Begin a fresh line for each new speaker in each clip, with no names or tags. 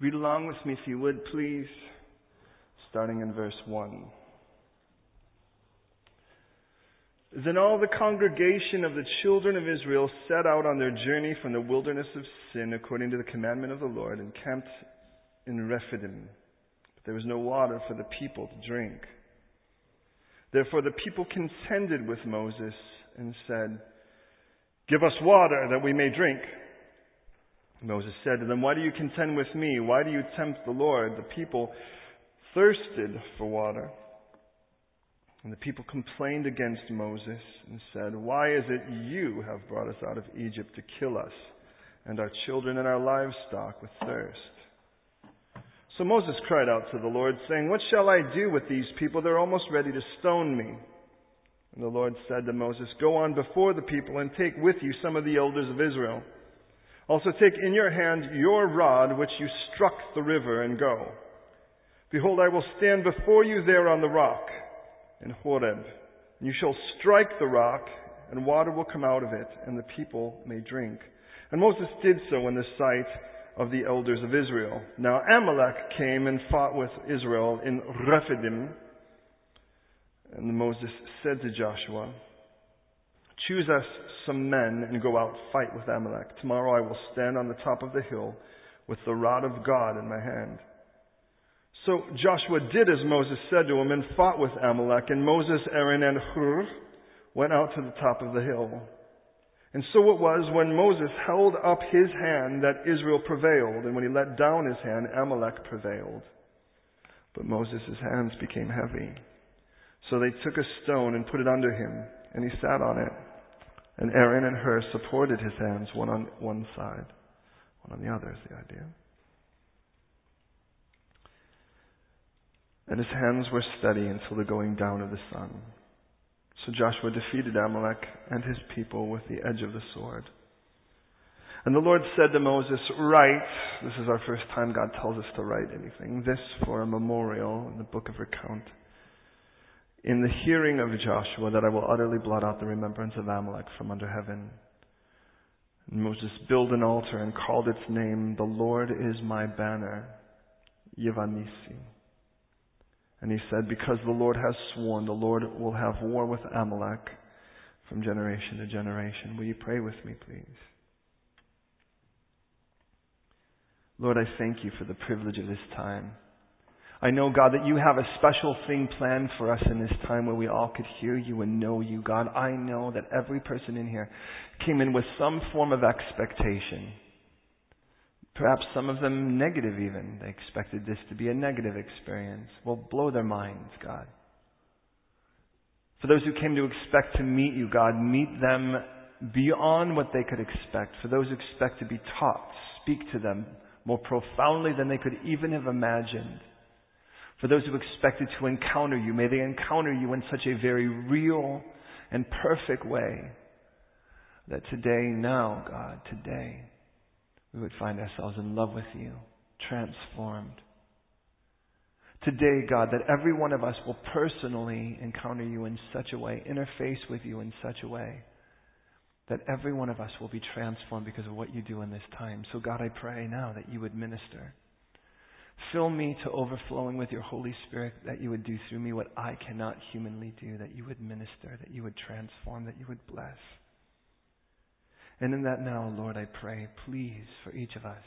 Read along with me if you would, please, starting in verse 1. Then all the congregation of the children of Israel set out on their journey from the wilderness of sin according to the commandment of the Lord and camped in Rephidim. But there was no water for the people to drink. Therefore the people contended with Moses and said, Give us water that we may drink. Moses said to them, Why do you contend with me? Why do you tempt the Lord? The people thirsted for water. And the people complained against Moses and said, Why is it you have brought us out of Egypt to kill us and our children and our livestock with thirst? So Moses cried out to the Lord, saying, What shall I do with these people? They're almost ready to stone me. And the Lord said to Moses, Go on before the people and take with you some of the elders of Israel. Also take in your hand your rod which you struck the river and go. Behold, I will stand before you there on the rock in Horeb. and You shall strike the rock, and water will come out of it, and the people may drink. And Moses did so in the sight of the elders of Israel. Now Amalek came and fought with Israel in Rephidim. And Moses said to Joshua, Choose us some men and go out fight with Amalek. Tomorrow I will stand on the top of the hill with the rod of God in my hand. So Joshua did as Moses said to him and fought with Amalek, and Moses, Aaron, and Hur went out to the top of the hill. And so it was when Moses held up his hand that Israel prevailed, and when he let down his hand, Amalek prevailed. But Moses' hands became heavy. So they took a stone and put it under him, and he sat on it. And Aaron and Hur supported his hands, one on one side, one on the other is the idea. and his hands were steady until the going down of the sun. So Joshua defeated Amalek and his people with the edge of the sword. And the Lord said to Moses, Write, this is our first time God tells us to write anything, this for a memorial in the book of recount. In the hearing of Joshua, that I will utterly blot out the remembrance of Amalek from under heaven. And Moses built an altar and called its name, The Lord is my banner, Yevanisi. And he said, Because the Lord has sworn, the Lord will have war with Amalek from generation to generation. Will you pray with me, please? Lord, I thank you for the privilege of this time. I know, God, that you have a special thing planned for us in this time where we all could hear you and know you, God. I know that every person in here came in with some form of expectation. Perhaps some of them negative even. They expected this to be a negative experience. Well, blow their minds, God. For those who came to expect to meet you, God, meet them beyond what they could expect. For those who expect to be taught, speak to them more profoundly than they could even have imagined. For those who expected to encounter you, may they encounter you in such a very real and perfect way that today, now, God, today, we would find ourselves in love with you, transformed. Today, God, that every one of us will personally encounter you in such a way, interface with you in such a way, that every one of us will be transformed because of what you do in this time. So, God, I pray now that you would minister. Fill me to overflowing with your Holy Spirit, that you would do through me what I cannot humanly do, that you would minister, that you would transform, that you would bless. And in that now, Lord, I pray, please, for each of us,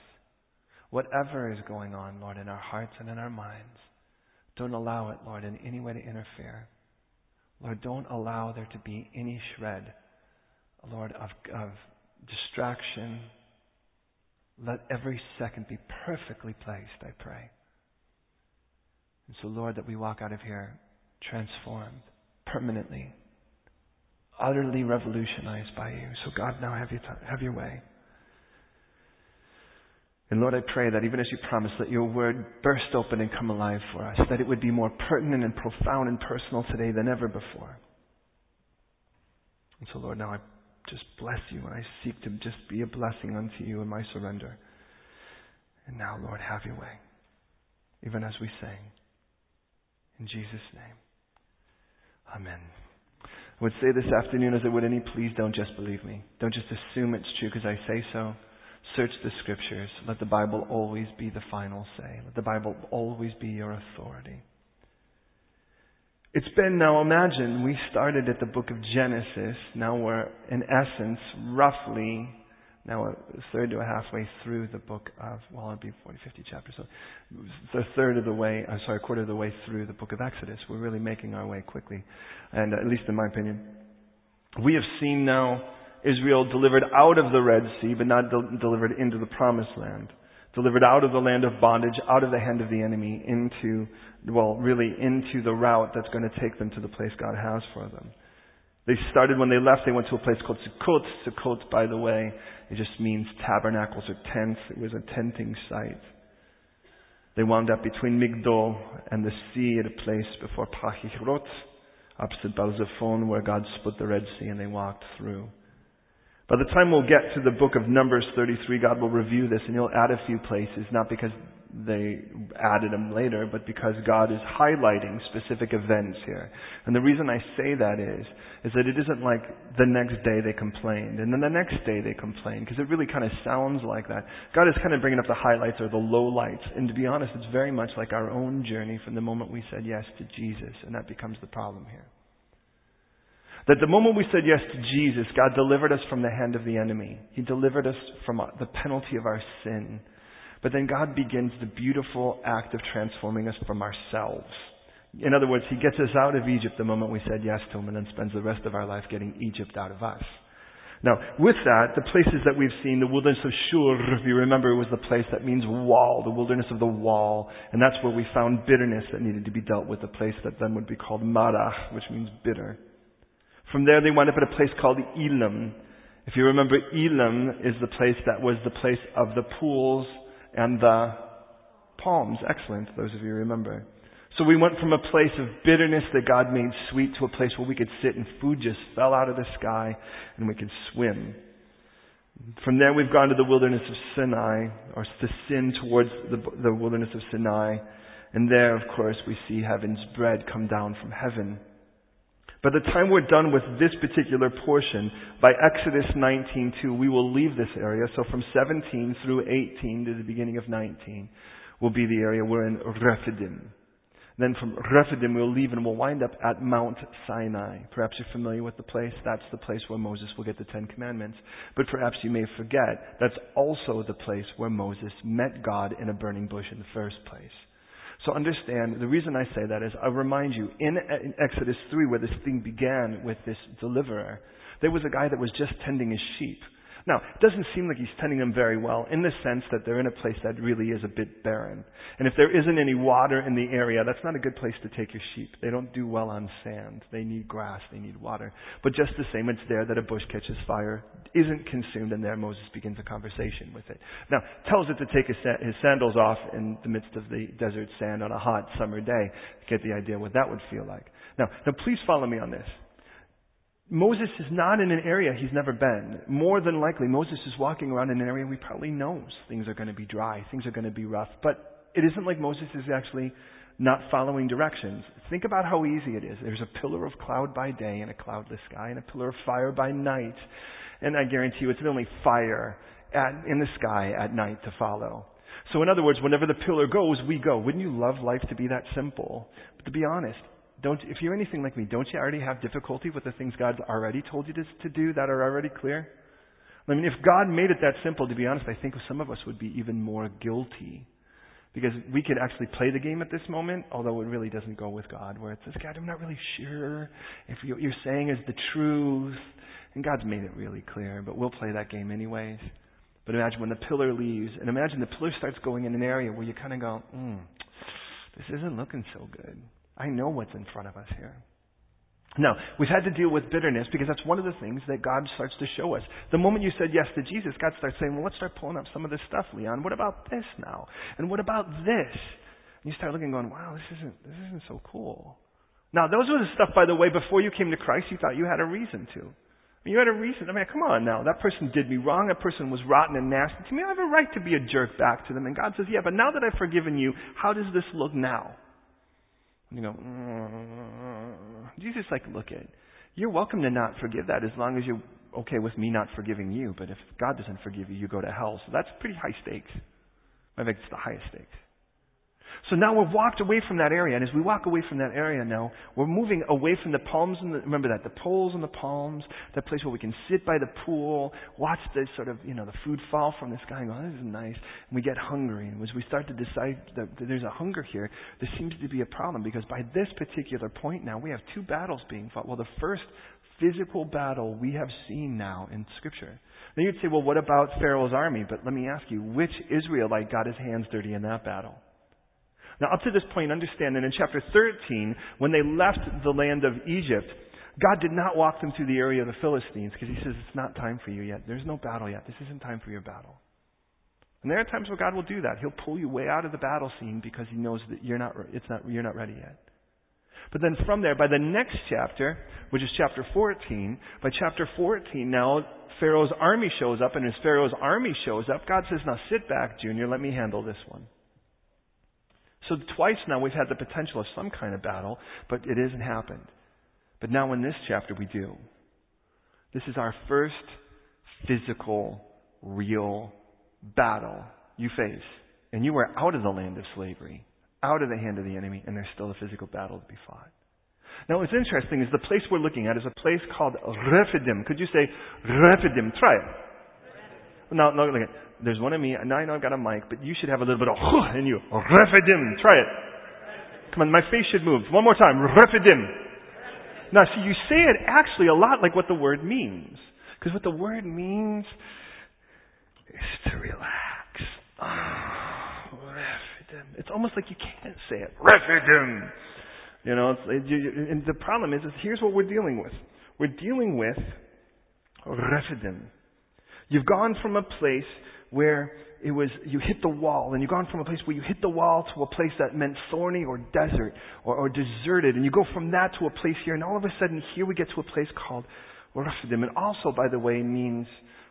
whatever is going on, Lord, in our hearts and in our minds, don't allow it, Lord, in any way to interfere. Lord, don't allow there to be any shred, Lord, of, of distraction. Let every second be perfectly placed, I pray. And so, Lord, that we walk out of here transformed permanently utterly revolutionized by you. So God, now have your, have your way. And Lord, I pray that even as you promised, that your word burst open and come alive for us, that it would be more pertinent and profound and personal today than ever before. And so, Lord, now I just bless you and I seek to just be a blessing unto you in my surrender. And now, Lord, have your way, even as we sing. In Jesus' name, Amen. I would say this afternoon as I would any, please don't just believe me. Don't just assume it's true because I say so. Search the scriptures. Let the Bible always be the final say. Let the Bible always be your authority. It's been now, imagine, we started at the book of Genesis. Now we're, in essence, roughly, now a third to a halfway through the book of, well, it'd be 40, 50 chapters. So a third of the way, I'm sorry, a quarter of the way through the book of Exodus. We're really making our way quickly. And at least in my opinion, we have seen now Israel delivered out of the Red Sea, but not de- delivered into the promised land. Delivered out of the land of bondage, out of the hand of the enemy, into, well, really into the route that's going to take them to the place God has for them. They started when they left, they went to a place called Sukkot. Sukkot, by the way, it just means tabernacles or tents. It was a tenting site. They wound up between Migdol and the sea at a place before Pi Hahiroth, opposite Baal Zephon, where God split the Red Sea and they walked through. By the time we'll get to the book of Numbers 33, God will review this and He'll add a few places, not because they added them later, but because God is highlighting specific events here. And the reason I say that is, is that it isn't like the next day they complained, and then the next day they complained, because it really kind of sounds like that. God is kind of bringing up the highlights or the lowlights, and to be honest, it's very much like our own journey from the moment we said yes to Jesus, and that becomes the problem here. That the moment we said yes to Jesus, God delivered us from the hand of the enemy. He delivered us from the penalty of our sin. But then God begins the beautiful act of transforming us from ourselves. In other words, He gets us out of Egypt the moment we said yes to Him and then spends the rest of our life getting Egypt out of us. Now, with that, the places that we've seen, the wilderness of Shur, if you remember, was the place that means wall, the wilderness of the wall. And that's where we found bitterness that needed to be dealt with, the place that then would be called Marah, which means bitter. From there, they wound up at a place called Elim. If you remember, Elim is the place that was the place of the pools and the palms. Excellent, those of you remember. So we went from a place of bitterness that God made sweet to a place where we could sit and food just fell out of the sky and we could swim. From there, we've gone to the wilderness of Sinai, or to sin towards the, the wilderness of Sinai. And there, of course, we see heaven's bread come down from heaven. By the time we're done with this particular portion, by Exodus 19:2, we will leave this area. So from 17 through 18 to the beginning of 19 will be the area we're in Rephidim. Then from Rephidim we'll leave and we'll wind up at Mount Sinai. Perhaps you're familiar with the place. That's the place where Moses will get the Ten Commandments. But perhaps you may forget that's also the place where Moses met God in a burning bush in the first place. So understand, the reason I say that is I remind you, in Exodus 3, where this thing began with this deliverer, there was a guy that was just tending his sheep. Now, it doesn't seem like he's tending them very well in the sense that they're in a place that really is a bit barren. And if there isn't any water in the area, that's not a good place to take your sheep. They don't do well on sand. They need grass. They need water. But just the same, it's there that a bush catches fire, isn't consumed, and there Moses begins a conversation with it. Now, tells it to take his, sandals off in the midst of the desert sand on a hot summer day. Get the idea what that would feel like. Now, now please follow me on this. Moses is not in an area he's never been. More than likely, Moses is walking around in an area we probably knows things are going to be dry, things are going to be rough. But it isn't like Moses is actually not following directions. Think about how easy it is. There's a pillar of cloud by day and a cloudless sky, and a pillar of fire by night. And I guarantee you, it's the only fire at, in the sky at night to follow. So, in other words, whenever the pillar goes, we go. Wouldn't you love life to be that simple? But to be honest, don't, if you're anything like me, don't you already have difficulty with the things God already told you to, to do that are already clear? I mean, if God made it that simple, to be honest, I think some of us would be even more guilty. Because we could actually play the game at this moment, although it really doesn't go with God, where it says, God, I'm not really sure if what you're saying is the truth. And God's made it really clear, but we'll play that game anyways. But imagine when the pillar leaves, and imagine the pillar starts going in an area where you kind of go, hmm, this isn't looking so good. I know what's in front of us here. Now, we've had to deal with bitterness because that's one of the things that God starts to show us. The moment you said yes to Jesus, God starts saying, well, let's start pulling up some of this stuff, Leon. What about this now? And what about this? And you start looking going, wow, this isn't, this isn't so cool. Now, those were the stuff, by the way, before you came to Christ, you thought you had a reason to. You had a reason. I mean, come on now. That person did me wrong. That person was rotten and nasty to me. I have a right to be a jerk back to them. And God says, yeah, but now that I've forgiven you, how does this look now? And you go, mm. Jesus like, look it. You're welcome to not forgive that as long as you're okay with me not forgiving you, but if God doesn't forgive you, you go to hell. So that's pretty high stakes. I think it's the highest stakes. So now we've walked away from that area, and as we walk away from that area now, we're moving away from the palms and the, remember that, the poles and the palms, that place where we can sit by the pool, watch the sort of, you know, the food fall from the sky and go, oh, this is nice, and we get hungry. And as we start to decide that there's a hunger here, there seems to be a problem because by this particular point now, we have two battles being fought. Well, the first physical battle we have seen now in Scripture. Then you'd say, well, what about Pharaoh's army? But let me ask you, which Israelite got his hands dirty in that battle? Now, up to this point, understand that in chapter 13, when they left the land of Egypt, God did not walk them through the area of the Philistines because He says, It's not time for you yet. There's no battle yet. This isn't time for your battle. And there are times where God will do that. He'll pull you way out of the battle scene because He knows that you're not, it's not, you're not ready yet. But then from there, by the next chapter, which is chapter 14, by chapter 14 now, Pharaoh's army shows up, and as Pharaoh's army shows up, God says, Now sit back, Junior, let me handle this one. So twice now we've had the potential of some kind of battle, but it hasn't happened. But now in this chapter we do. This is our first physical, real battle you face. And you are out of the land of slavery, out of the hand of the enemy, and there's still a physical battle to be fought. Now what's interesting is the place we're looking at is a place called Rephidim. Could you say Rephidim? Try it. Now, now look at there's one of me. Now I know I've got a mic, but you should have a little bit of in you. Rephidim. Try it. Come on, my face should move. One more time. Rephidim. Now, see, you say it actually a lot like what the word means. Because what the word means is to relax. Oh, Rephidim. It's almost like you can't say it. Rephidim. You know, and the problem is, is here's what we're dealing with. We're dealing with Rephidim. You've gone from a place where it was you hit the wall, and you've gone from a place where you hit the wall to a place that meant thorny or desert or, or deserted, and you go from that to a place here, and all of a sudden here we get to a place called Rephidim. And also, by the way, means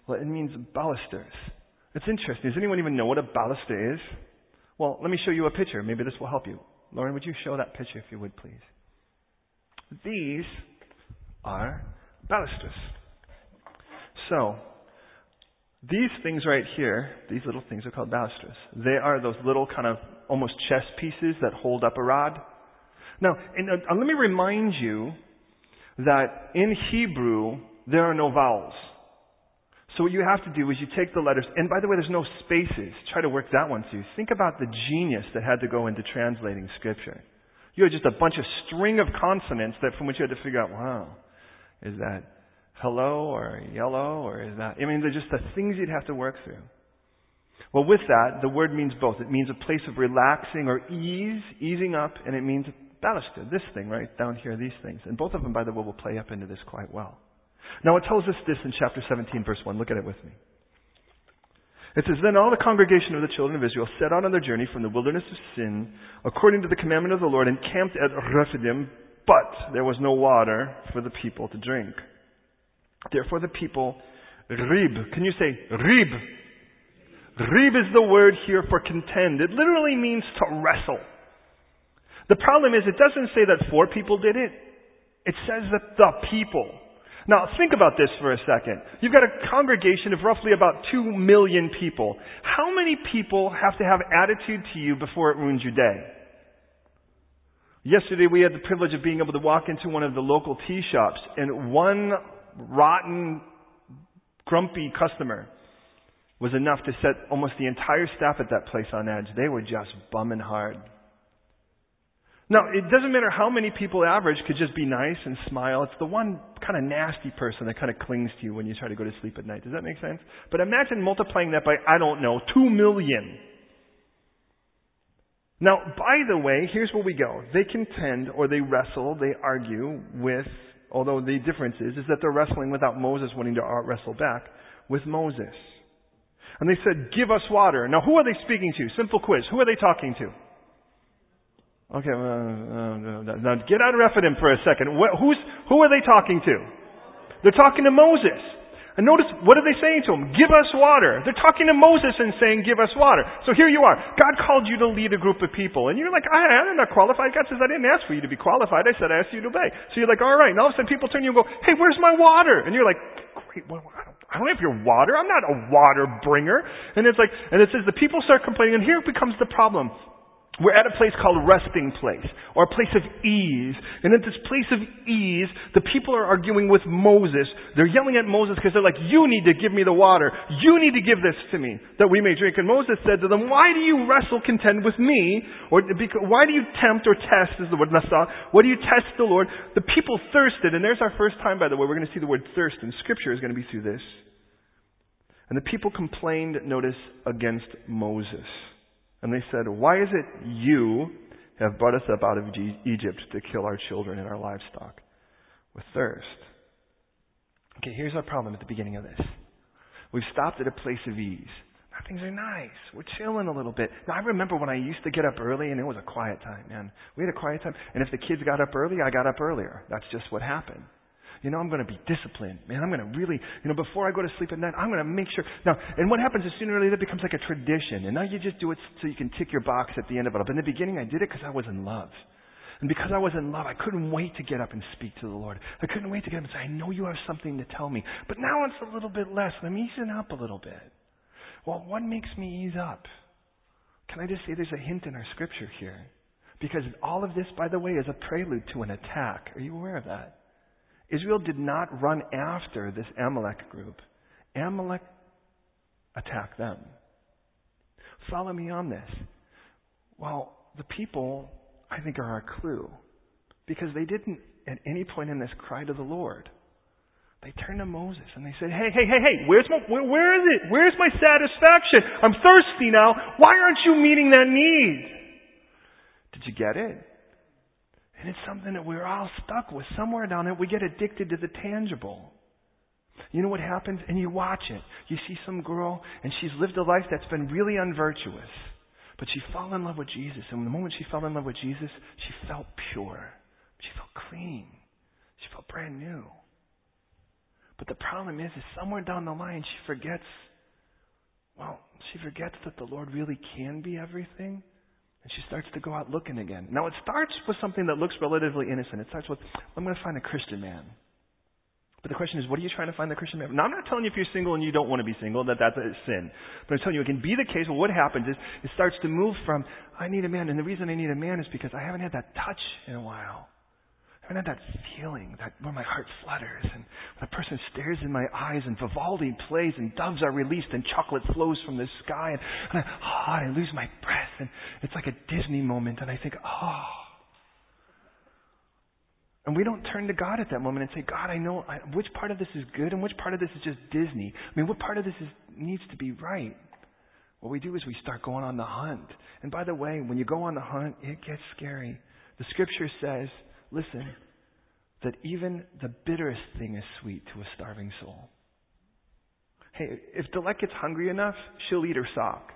well, it means balusters. It's interesting. Does anyone even know what a baluster is? Well, let me show you a picture. Maybe this will help you. Lauren, would you show that picture if you would, please? These are balusters. So, these things right here, these little things are called balusters. They are those little kind of almost chess pieces that hold up a rod. Now, and, uh, let me remind you that in Hebrew, there are no vowels. So what you have to do is you take the letters, and by the way, there's no spaces. Try to work that one through. Think about the genius that had to go into translating scripture. You had just a bunch of string of consonants that from which you had to figure out, wow, is that hello or yellow or is that? I mean, they're just the things you'd have to work through. Well, with that, the word means both. It means a place of relaxing or ease, easing up, and it means baluster, this thing right down here, these things. And both of them, by the way, will play up into this quite well. Now, it tells us this in chapter 17, verse 1. Look at it with me. It says, Then all the congregation of the children of Israel set out on their journey from the wilderness of Sin, according to the commandment of the Lord, and camped at Rephidim, but there was no water for the people to drink. Therefore the people, rib. Can you say rib? Rib is the word here for contend. It literally means to wrestle. The problem is it doesn't say that four people did it. It says that the people. Now think about this for a second. You've got a congregation of roughly about two million people. How many people have to have attitude to you before it ruins your day? Yesterday we had the privilege of being able to walk into one of the local tea shops and one rotten, grumpy customer was enough to set almost the entire staff at that place on edge. They were just bumming hard. Now, it doesn't matter how many people average could just be nice and smile. It's the one kind of nasty person that kind of clings to you when you try to go to sleep at night. Does that make sense? But imagine multiplying that by, I don't know, two million. Now, by the way, here's where we go. They contend or they wrestle, they argue with although the difference is, is that they're wrestling without Moses wanting to wrestle back with Moses. And they said, give us water. Now who are they speaking to? Simple quiz. Who are they talking to? Okay, uh, uh, now get out of Rephidim for a second. Who's, who are they talking to? They're talking to Moses. And notice, what are they saying to him? Give us water. They're talking to Moses and saying, give us water. So here you are. God called you to lead a group of people. And you're like, I, I'm not qualified. God says, I didn't ask for you to be qualified. I said, I asked you to obey. So you're like, all right. And all of a sudden people turn to you and go, hey, where's my water? And you're like, great. well, I don't have your water. I'm not a water bringer. And it's like, and it says the people start complaining, and here becomes the problem. We're at a place called resting place, or a place of ease. And at this place of ease, the people are arguing with Moses. They're yelling at Moses because they're like, you need to give me the water. You need to give this to me that we may drink. And Moses said to them, why do you wrestle contend with me? Or why do you tempt or test, is the word nasa. Why do you test the Lord? The people thirsted, and there's our first time, by the way, we're going to see the word thirst, and scripture is going to be through this. And the people complained, notice, against Moses. And they said, Why is it you have brought us up out of Egypt to kill our children and our livestock with thirst? Okay, here's our problem at the beginning of this. We've stopped at a place of ease. Now, things are nice. We're chilling a little bit. Now, I remember when I used to get up early and it was a quiet time, man. We had a quiet time. And if the kids got up early, I got up earlier. That's just what happened. You know, I'm going to be disciplined. Man, I'm going to really, you know, before I go to sleep at night, I'm going to make sure. Now, and what happens is sooner or later it becomes like a tradition. And now you just do it so you can tick your box at the end of it. But in the beginning, I did it because I was in love. And because I was in love, I couldn't wait to get up and speak to the Lord. I couldn't wait to get up and say, I know you have something to tell me. But now it's a little bit less. I'm easing up a little bit. Well, what makes me ease up? Can I just say there's a hint in our scripture here? Because all of this, by the way, is a prelude to an attack. Are you aware of that? Israel did not run after this Amalek group. Amalek attacked them. Follow me on this. Well, the people, I think, are our clue. Because they didn't, at any point in this, cry to the Lord. They turned to Moses and they said, Hey, hey, hey, hey, where's my, where, where is it? Where's my satisfaction? I'm thirsty now. Why aren't you meeting that need? Did you get it? And it's something that we're all stuck with. Somewhere down there, we get addicted to the tangible. You know what happens? And you watch it. You see some girl, and she's lived a life that's been really unvirtuous. But she fell in love with Jesus. And the moment she fell in love with Jesus, she felt pure. She felt clean. She felt brand new. But the problem is, is somewhere down the line, she forgets, well, she forgets that the Lord really can be everything. And she starts to go out looking again. Now, it starts with something that looks relatively innocent. It starts with, I'm going to find a Christian man. But the question is, what are you trying to find the Christian man? Now, I'm not telling you if you're single and you don't want to be single, that that's a sin. But I'm telling you, it can be the case. Well, what happens is, it starts to move from, I need a man. And the reason I need a man is because I haven't had that touch in a while. I had that feeling that where my heart flutters and when a person stares in my eyes and Vivaldi plays and doves are released and chocolate flows from the sky and, and I, oh, I lose my breath and it's like a Disney moment and I think, oh. And we don't turn to God at that moment and say, God, I know I, which part of this is good and which part of this is just Disney. I mean, what part of this is, needs to be right? What we do is we start going on the hunt. And by the way, when you go on the hunt, it gets scary. The scripture says listen, that even the bitterest thing is sweet to a starving soul. Hey, if Delette gets hungry enough, she'll eat her sock.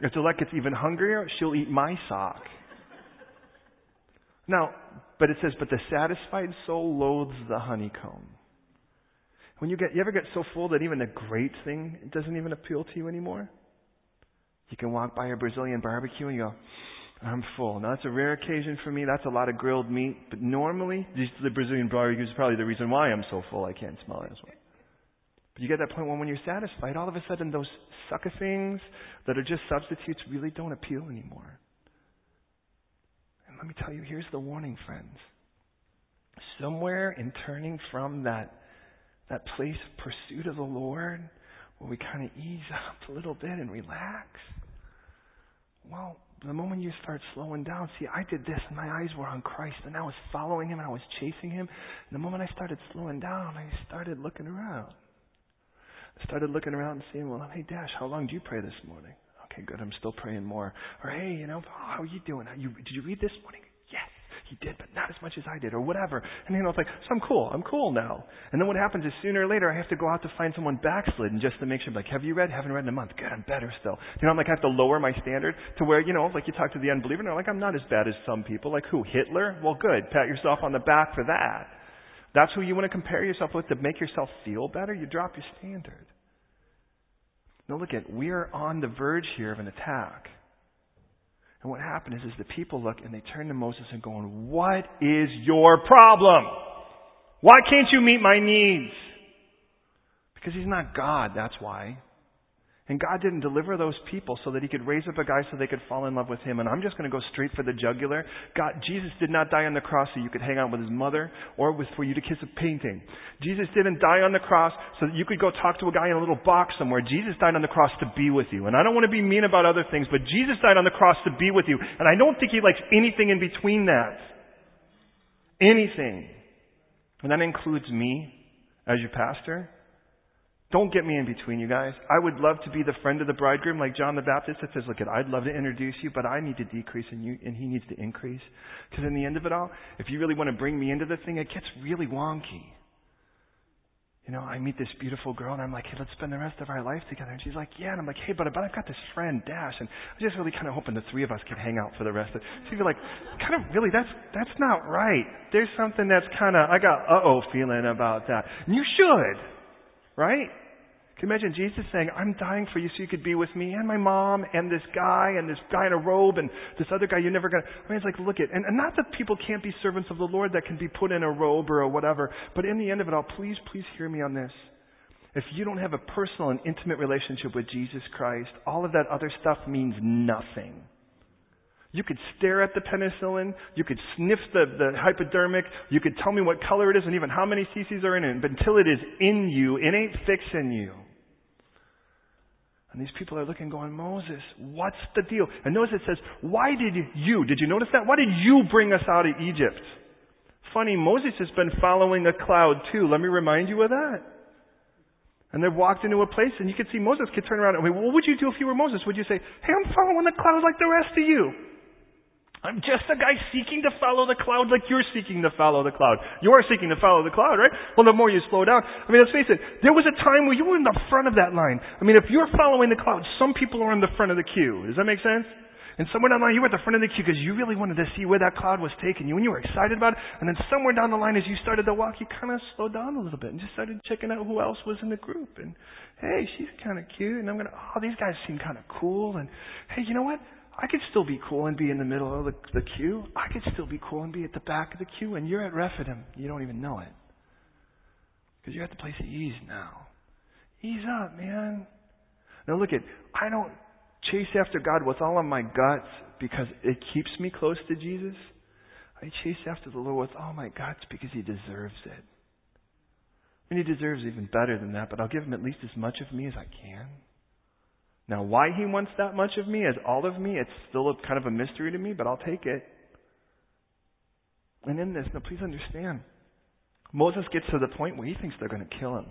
If Delette gets even hungrier, she'll eat my sock. Now, but it says, but the satisfied soul loathes the honeycomb. When you get, you ever get so full that even the great thing doesn't even appeal to you anymore? You can walk by a Brazilian barbecue and you go, I'm full. Now that's a rare occasion for me. That's a lot of grilled meat. But normally, the Brazilian barbecue is probably the reason why I'm so full I can't smell it as well. But you get that point when when you're satisfied, all of a sudden those sucker things that are just substitutes really don't appeal anymore. And let me tell you, here's the warning, friends. Somewhere in turning from that that place of pursuit of the Lord, where we kind of ease up a little bit and relax, well, the moment you start slowing down, see, I did this and my eyes were on Christ and I was following Him and I was chasing Him. And the moment I started slowing down, I started looking around. I started looking around and seeing, well, hey, Dash, how long do you pray this morning? Okay, good. I'm still praying more. Or hey, you know, how are you doing? you, did you read this morning? He did, but not as much as I did, or whatever. And you know, it's like, so I'm cool. I'm cool now. And then what happens is sooner or later I have to go out to find someone backslidden just to make sure, like, have you read? Haven't read in a month. Good, I'm better still. You know, I'm like, I have to lower my standard to where, you know, like you talk to the unbeliever, and they're like, I'm not as bad as some people. Like who? Hitler? Well, good. Pat yourself on the back for that. That's who you want to compare yourself with to make yourself feel better. You drop your standard. Now look at, we are on the verge here of an attack. And what happened is, is the people look and they turn to Moses and going, what is your problem? Why can't you meet my needs? Because he's not God, that's why. And God didn't deliver those people so that he could raise up a guy so they could fall in love with him. And I'm just going to go straight for the jugular. God, Jesus did not die on the cross so you could hang out with his mother or was for you to kiss a painting. Jesus didn't die on the cross so that you could go talk to a guy in a little box somewhere. Jesus died on the cross to be with you. And I don't want to be mean about other things, but Jesus died on the cross to be with you. And I don't think he likes anything in between that. Anything. And that includes me as your pastor. Don't get me in between, you guys. I would love to be the friend of the bridegroom like John the Baptist that says, look, I'd love to introduce you, but I need to decrease and, you, and he needs to increase. Because in the end of it all, if you really want to bring me into the thing, it gets really wonky. You know, I meet this beautiful girl and I'm like, hey, let's spend the rest of our life together. And she's like, yeah. And I'm like, hey, but, but I've got this friend, Dash, and I'm just really kind of hoping the three of us can hang out for the rest of. She'd be like, kind of, really, that's, that's not right. There's something that's kind of, I got uh-oh feeling about that. And you should, right? Can you imagine Jesus saying, I'm dying for you so you could be with me and my mom and this guy and this guy in a robe and this other guy you're never going to. I mean, it's like, look at, and, and not that people can't be servants of the Lord that can be put in a robe or a whatever, but in the end of it all, please, please hear me on this. If you don't have a personal and intimate relationship with Jesus Christ, all of that other stuff means nothing. You could stare at the penicillin, you could sniff the, the hypodermic, you could tell me what color it is and even how many cc's are in it, but until it is in you, it ain't fixing you. And these people are looking going, Moses, what's the deal? And notice it says, why did you, did you notice that? Why did you bring us out of Egypt? Funny, Moses has been following a cloud too. Let me remind you of that. And they've walked into a place and you could see Moses could turn around and, mean, what would you do if you were Moses? Would you say, hey, I'm following the cloud like the rest of you? I'm just a guy seeking to follow the cloud like you're seeking to follow the cloud. You are seeking to follow the cloud, right? Well, the more you slow down. I mean, let's face it. There was a time where you were in the front of that line. I mean, if you're following the cloud, some people are in the front of the queue. Does that make sense? And somewhere down the line, you were at the front of the queue because you really wanted to see where that cloud was taking you and you were excited about it. And then somewhere down the line, as you started to walk, you kind of slowed down a little bit and just started checking out who else was in the group. And hey, she's kind of cute. And I'm going to, oh, these guys seem kind of cool. And hey, you know what? I could still be cool and be in the middle of the, the queue. I could still be cool and be at the back of the queue, and you're at Rephidim. You don't even know it. Because you're at the place of ease now. Ease up, man. Now look at, I don't chase after God with all of my guts because it keeps me close to Jesus. I chase after the Lord with all my guts because He deserves it. And He deserves even better than that, but I'll give Him at least as much of me as I can. Now, why he wants that much of me as all of me, it's still a, kind of a mystery to me, but I'll take it. And in this, now please understand, Moses gets to the point where he thinks they're going to kill him.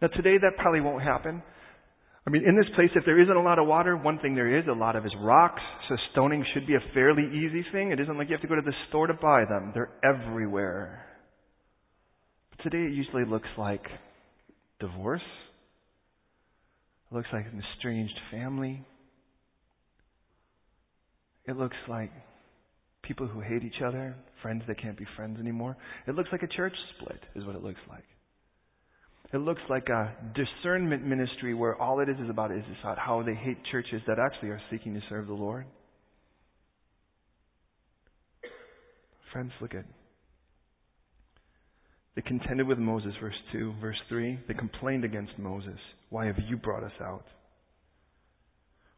Now, today that probably won't happen. I mean, in this place, if there isn't a lot of water, one thing there is a lot of is rocks, so stoning should be a fairly easy thing. It isn't like you have to go to the store to buy them. They're everywhere. But today it usually looks like divorce, it looks like an estranged family. It looks like people who hate each other, friends that can't be friends anymore. It looks like a church split, is what it looks like. It looks like a discernment ministry where all it is is about is about how they hate churches that actually are seeking to serve the Lord. Friends, look at they contended with Moses, verse 2. Verse 3, they complained against Moses. Why have you brought us out?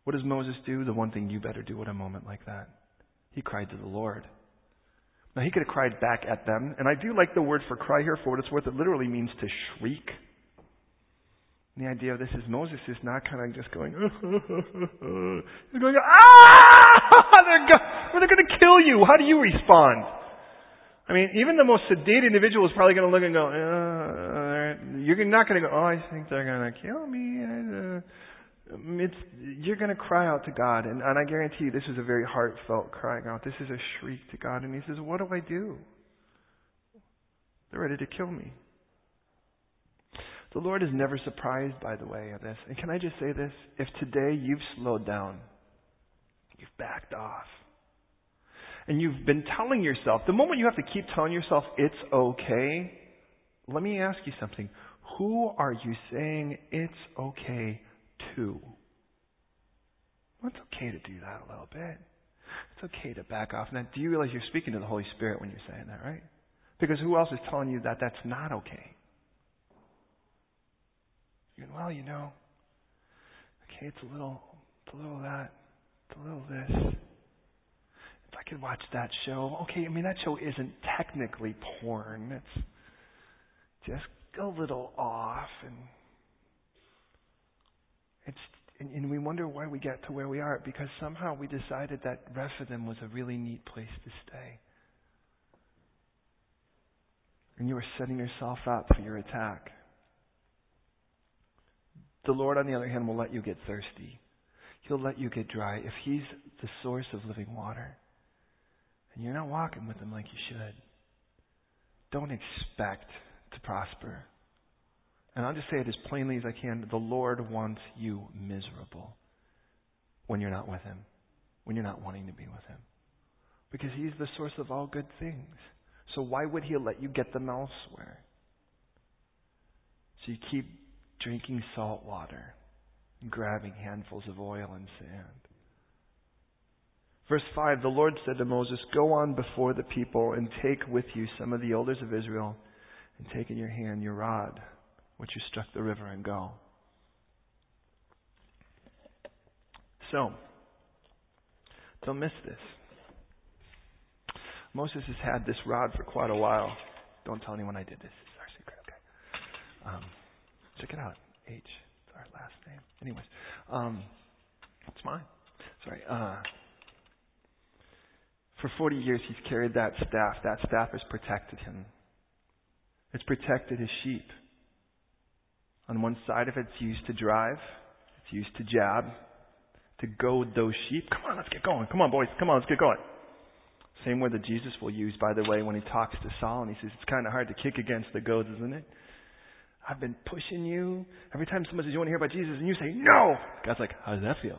What does Moses do? The one thing you better do at a moment like that. He cried to the Lord. Now, he could have cried back at them. And I do like the word for cry here for what it's worth. It literally means to shriek. And the idea of this is Moses is not kind of just going, he's going, ah! They're, go- they're going to kill you. How do you respond? I mean, even the most sedate individual is probably going to look and go, uh, you're not going to go, oh, I think they're going to kill me. Uh, it's, you're going to cry out to God. And, and I guarantee you this is a very heartfelt crying out. This is a shriek to God. And he says, what do I do? They're ready to kill me. The Lord is never surprised, by the way, of this. And can I just say this? If today you've slowed down, you've backed off, and you've been telling yourself, the moment you have to keep telling yourself it's okay, let me ask you something. Who are you saying it's okay to? Well, it's okay to do that a little bit. It's okay to back off. Now, do you realize you're speaking to the Holy Spirit when you're saying that, right? Because who else is telling you that that's not okay? well, you know, okay, it's a little, it's a little that, it's a little this. If I could watch that show, okay, I mean, that show isn't technically porn. It's just a little off and it's and, and we wonder why we get to where we are because somehow we decided that Rephidim was a really neat place to stay. And you are setting yourself up for your attack. The Lord, on the other hand, will let you get thirsty. He'll let you get dry if He's the source of living water. And you're not walking with Him like you should. Don't expect to prosper. And I'll just say it as plainly as I can. The Lord wants you miserable when you're not with Him, when you're not wanting to be with Him. Because He's the source of all good things. So why would He let you get them elsewhere? So you keep drinking salt water and grabbing handfuls of oil and sand. Verse 5 The Lord said to Moses, Go on before the people and take with you some of the elders of Israel, and take in your hand your rod which you struck the river and go. So, don't miss this. Moses has had this rod for quite a while. Don't tell anyone I did this. It's our secret, okay? Um, check it out. H. It's our last name. Anyways, um, it's mine. Sorry. Uh, for 40 years, he's carried that staff. That staff has protected him. It's protected his sheep. On one side of it, it's used to drive, it's used to jab, to goad those sheep. Come on, let's get going. Come on, boys. Come on, let's get going. Same word that Jesus will use, by the way, when he talks to Saul, and he says, It's kind of hard to kick against the goads, isn't it? I've been pushing you. Every time someone says, You want to hear about Jesus? and you say, No! God's like, How does that feel?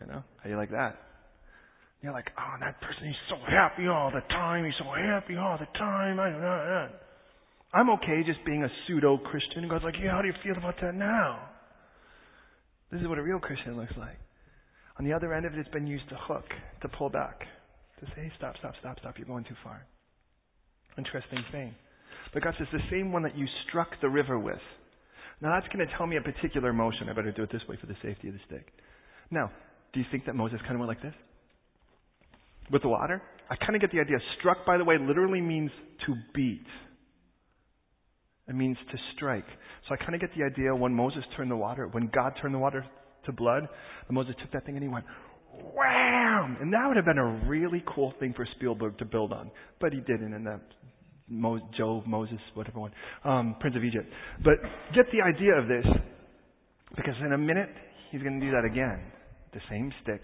You know? How do you like that? You're like, Oh, that person, he's so happy all the time. He's so happy all the time. I don't know. I'm okay just being a pseudo Christian. And God's like, yeah, how do you feel about that now? This is what a real Christian looks like. On the other end of it, it's been used to hook, to pull back, to say, hey, stop, stop, stop, stop, you're going too far. Interesting thing. But God says, the same one that you struck the river with. Now that's going to tell me a particular motion. I better do it this way for the safety of the stick. Now, do you think that Moses kind of went like this? With the water? I kind of get the idea. Struck, by the way, literally means to beat. It means to strike. So I kind of get the idea when Moses turned the water, when God turned the water to blood, Moses took that thing and he went, wham! And that would have been a really cool thing for Spielberg to build on. But he didn't in that Mo- Job, Moses, whatever one, um, Prince of Egypt. But get the idea of this, because in a minute, he's going to do that again. The same stick.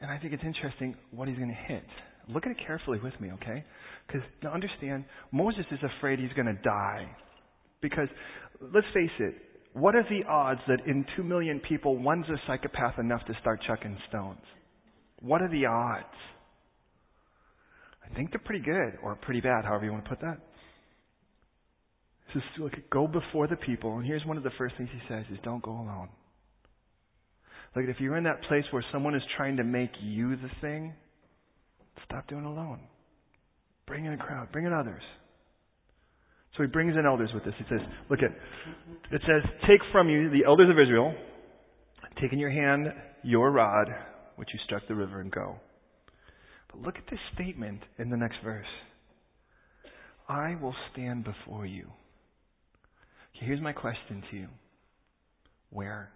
And I think it's interesting what he's going to hit. Look at it carefully with me, okay? Because to understand, Moses is afraid he's going to die. Because, let's face it, what are the odds that in two million people, one's a psychopath enough to start chucking stones? What are the odds? I think they're pretty good, or pretty bad, however you want to put that. He says, look, go before the people, and here's one of the first things he says is don't go alone. Look, if you're in that place where someone is trying to make you the thing, Stop doing it alone. Bring in a crowd. Bring in others. So he brings in elders with this. He says, look at, it says, take from you the elders of Israel, take in your hand your rod, which you struck the river, and go. But look at this statement in the next verse. I will stand before you. Okay, here's my question to you. Where?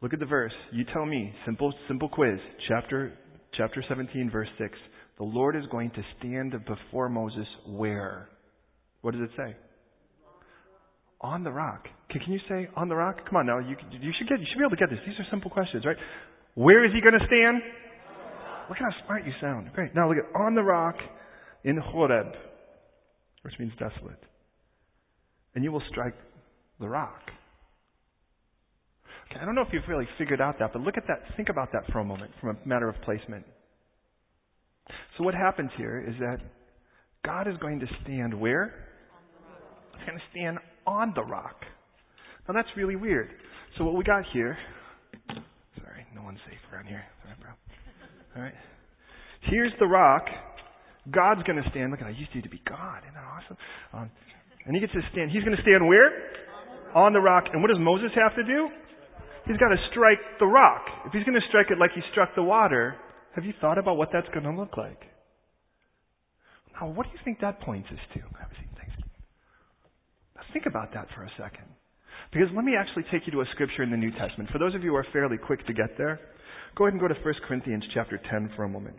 Look at the verse. You tell me. Simple, simple quiz. Chapter chapter 17, verse 6. The Lord is going to stand before Moses where? What does it say? On the rock. Okay, can you say on the rock? Come on now. You, you, should get, you should be able to get this. These are simple questions, right? Where is he going to stand? Look how smart you sound. Great. Now look at on the rock in Horeb, which means desolate. And you will strike the rock. Okay, I don't know if you've really figured out that, but look at that. Think about that for a moment from a matter of placement. So what happens here is that God is going to stand where? He's going to stand on the rock. Now that's really weird. So what we got here, sorry, no one's safe around here. Sorry, bro. All right. Here's the rock. God's going to stand. Look, at I used you to be God. Isn't that awesome? Um, and he gets to stand. He's going to stand where? on the rock. And what does Moses have to do? He's got to strike the rock. If he's going to strike it like he struck the water, have you thought about what that's going to look like? Now, what do you think that points us to? Let's think about that for a second. Because let me actually take you to a scripture in the New Testament. For those of you who are fairly quick to get there, go ahead and go to 1 Corinthians chapter 10 for a moment.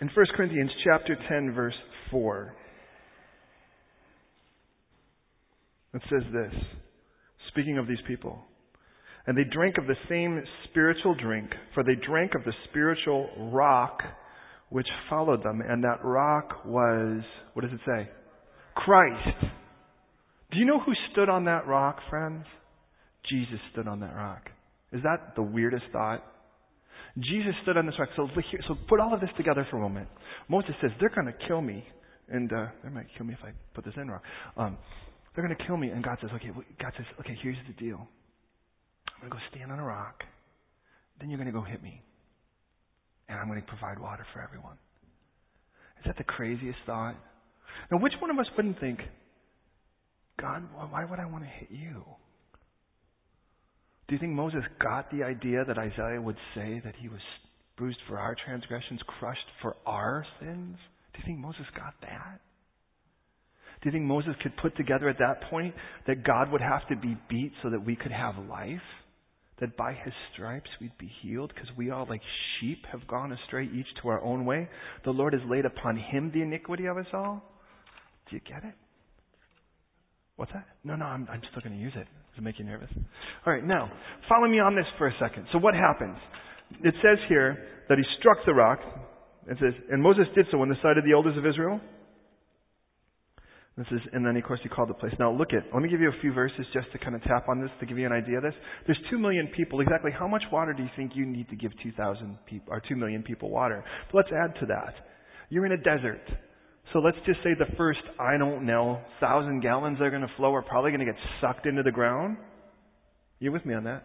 In 1 Corinthians chapter 10 verse 4, it says this, speaking of these people, and they drank of the same spiritual drink, for they drank of the spiritual rock which followed them, and that rock was, what does it say? Christ. Do you know who stood on that rock, friends? Jesus stood on that rock. Is that the weirdest thought? Jesus stood on this rock. So, so put all of this together for a moment. Moses says, they're going to kill me. And uh, they might kill me if I put this in wrong. Um, they're going to kill me. And God says, okay, God says, okay, here's the deal. I'm going to go stand on a rock. Then you're going to go hit me and I'm going to provide water for everyone. Is that the craziest thought? Now, which one of us wouldn't think, God, why would I want to hit you? Do you think Moses got the idea that Isaiah would say that he was bruised for our transgressions, crushed for our sins? Do you think Moses got that? Do you think Moses could put together at that point that God would have to be beat so that we could have life? that by his stripes we'd be healed because we all like sheep have gone astray each to our own way. The Lord has laid upon him the iniquity of us all. Do you get it? What's that? No, no, I'm, I'm still going to use it. Does it make you nervous? All right, now, follow me on this for a second. So what happens? It says here that he struck the rock. It says, and Moses did so on the side of the elders of Israel. This is, and then of course he called the place. Now look at, let me give you a few verses just to kind of tap on this to give you an idea of this. There's two million people. Exactly how much water do you think you need to give 2,000 people, or two million people water? But let's add to that. You're in a desert. So let's just say the first, I don't know, thousand gallons that are going to flow are probably going to get sucked into the ground. You with me on that?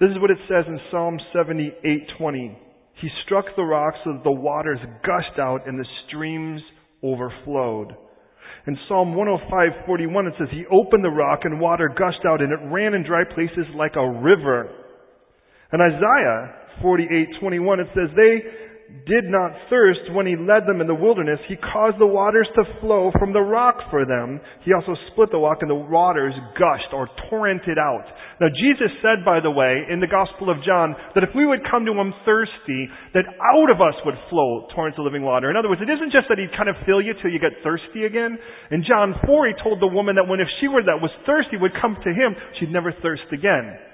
This is what it says in Psalm 78:20. He struck the rocks so that the waters gushed out and the streams overflowed. In Psalm 105:41 it says he opened the rock and water gushed out and it ran in dry places like a river. In Isaiah 48:21 it says they did not thirst when he led them in the wilderness. He caused the waters to flow from the rock for them. He also split the rock and the waters gushed or torrented out. Now Jesus said, by the way, in the Gospel of John, that if we would come to him thirsty, that out of us would flow torrents of living water. In other words, it isn't just that he'd kind of fill you till you get thirsty again. In John 4, he told the woman that when if she were that was thirsty would come to him, she'd never thirst again.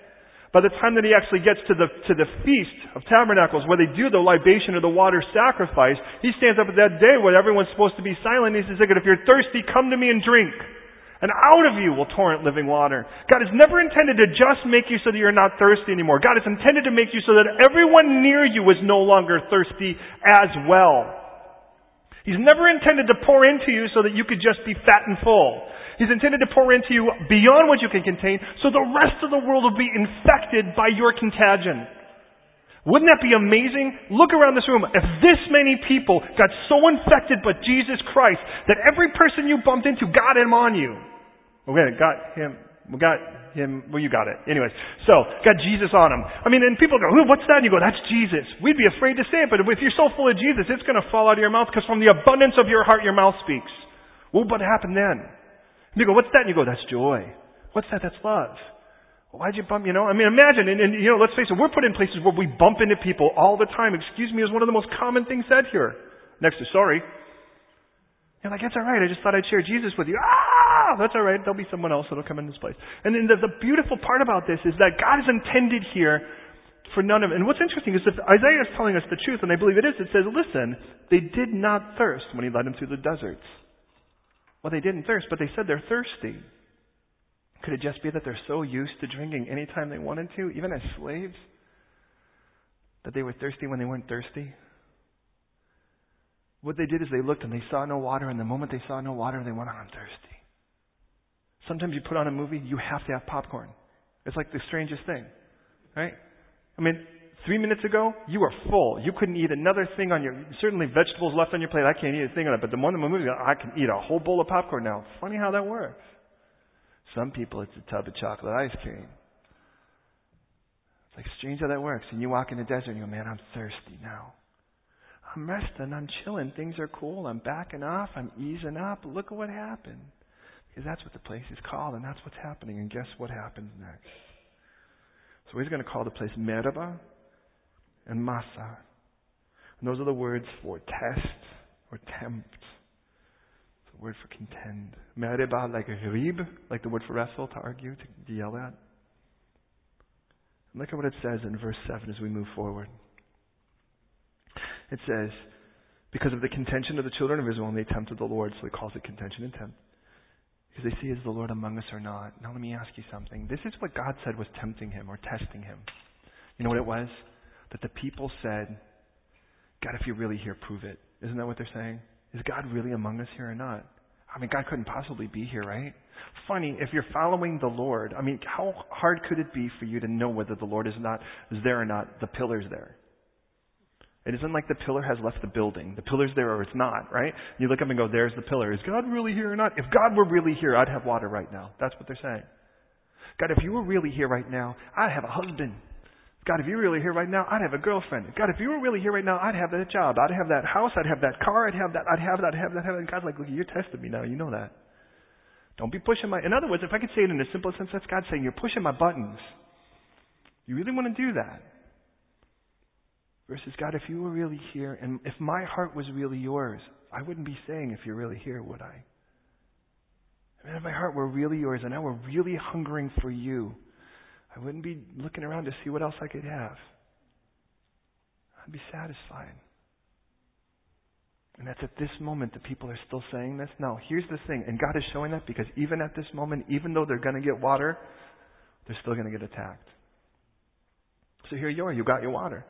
By the time that he actually gets to the, to the Feast of Tabernacles, where they do the libation of the water sacrifice, he stands up at that day where everyone's supposed to be silent. He says, if you're thirsty, come to me and drink. And out of you will torrent living water. God is never intended to just make you so that you're not thirsty anymore. God is intended to make you so that everyone near you is no longer thirsty as well. He's never intended to pour into you so that you could just be fat and full. He's intended to pour into you beyond what you can contain, so the rest of the world will be infected by your contagion. Wouldn't that be amazing? Look around this room. If this many people got so infected by Jesus Christ that every person you bumped into got him on you. Okay, got him. We got him. Well, you got it. Anyways, so got Jesus on him. I mean, and people go, "What's that?" And you go, "That's Jesus." We'd be afraid to say it, but if you're so full of Jesus, it's going to fall out of your mouth because from the abundance of your heart, your mouth speaks. What would happen then? And you go, what's that? And you go, that's joy. What's that? That's love. Why'd you bump, you know? I mean, imagine, and, and, you know, let's face it, we're put in places where we bump into people all the time. Excuse me is one of the most common things said here. Next to sorry. You're like, that's alright, I just thought I'd share Jesus with you. Ah! That's alright, there'll be someone else that'll come in this place. And then the, the beautiful part about this is that God is intended here for none of. And what's interesting is if Isaiah is telling us the truth, and I believe it is, it says, listen, they did not thirst when he led them through the deserts. Well, they didn't thirst, but they said they're thirsty. Could it just be that they're so used to drinking anytime they wanted to, even as slaves, that they were thirsty when they weren't thirsty? What they did is they looked and they saw no water, and the moment they saw no water, they went, on thirsty. Sometimes you put on a movie, you have to have popcorn. It's like the strangest thing, right? I mean, three minutes ago, you were full. You couldn't eat another thing on your, certainly vegetables left on your plate. I can't eat a thing on it. But the moment I'm moving, I can eat a whole bowl of popcorn now. Funny how that works. Some people, it's a tub of chocolate ice cream. It's like strange how that works. And you walk in the desert and you go, man, I'm thirsty now. I'm resting. I'm chilling. Things are cool. I'm backing off. I'm easing up. Look at what happened. Because that's what the place is called, and that's what's happening. And guess what happens next? So he's going to call the place Meribah and Massah. And those are the words for test or tempt. It's a word for contend. Meribah like a rib, like the word for wrestle, to argue, to yell at. And look at what it says in verse 7 as we move forward. It says, because of the contention of the children of Israel, and they tempted the Lord, so he calls it contention and tempt. Because they see, is the Lord among us or not? Now let me ask you something. This is what God said was tempting him or testing him. You know what it was? That the people said, God, if you're really here, prove it. Isn't that what they're saying? Is God really among us here or not? I mean, God couldn't possibly be here, right? Funny, if you're following the Lord, I mean, how hard could it be for you to know whether the Lord is not is there or not? The pillar's there. It isn't like the pillar has left the building. The pillar's there or it's not, right? You look up and go, there's the pillar. Is God really here or not? If God were really here, I'd have water right now. That's what they're saying. God, if you were really here right now, I'd have a husband. God, if you were really here right now, I'd have a girlfriend. God, if you were really here right now, I'd have that job. I'd have that house. I'd have that car. I'd have that. I'd have that. I'd have that. I'd have that. And God's like, look, you're testing me now. You know that. Don't be pushing my. In other words, if I could say it in a simple sense, that's God saying, you're pushing my buttons. You really want to do that? Versus, God, if you were really here, and if my heart was really yours, I wouldn't be saying, if you're really here, would I? I mean, if my heart were really yours, and I were really hungering for you, I wouldn't be looking around to see what else I could have. I'd be satisfied. And that's at this moment that people are still saying this. No, here's the thing, and God is showing that because even at this moment, even though they're going to get water, they're still going to get attacked. So here you are, you got your water.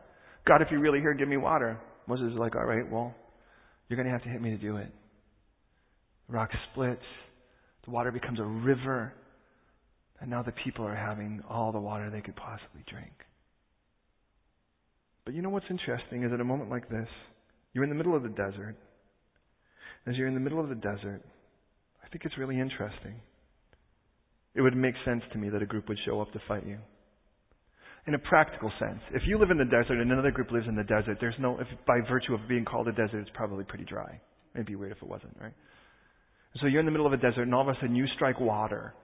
God, if you're really here, give me water. Moses is like, all right, well, you're going to have to hit me to do it. The rock splits. The water becomes a river. And now the people are having all the water they could possibly drink. But you know what's interesting is at a moment like this, you're in the middle of the desert. As you're in the middle of the desert, I think it's really interesting. It would make sense to me that a group would show up to fight you in a practical sense. If you live in the desert and another group lives in the desert, there's no, if by virtue of being called a desert, it's probably pretty dry. It'd be weird if it wasn't, right? So you're in the middle of a desert and all of a sudden you strike water.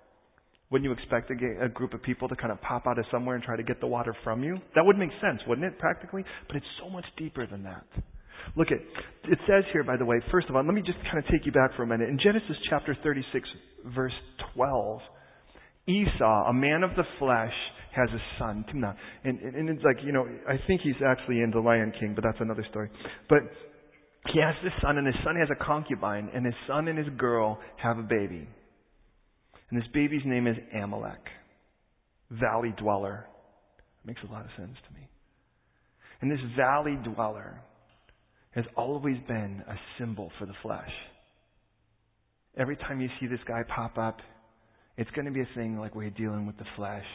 Wouldn't you expect a, a group of people to kind of pop out of somewhere and try to get the water from you? That would make sense, wouldn't it, practically? But it's so much deeper than that. Look at, it says here, by the way, first of all, let me just kind of take you back for a minute. In Genesis chapter 36, verse 12, Esau, a man of the flesh, has a son, Timnah. And, and, and it's like, you know, I think he's actually in The Lion King, but that's another story. But he has this son, and his son has a concubine, and his son and his girl have a baby. And this baby's name is Amalek, valley dweller. It makes a lot of sense to me. And this valley dweller has always been a symbol for the flesh. Every time you see this guy pop up, it's going to be a thing like we're dealing with the flesh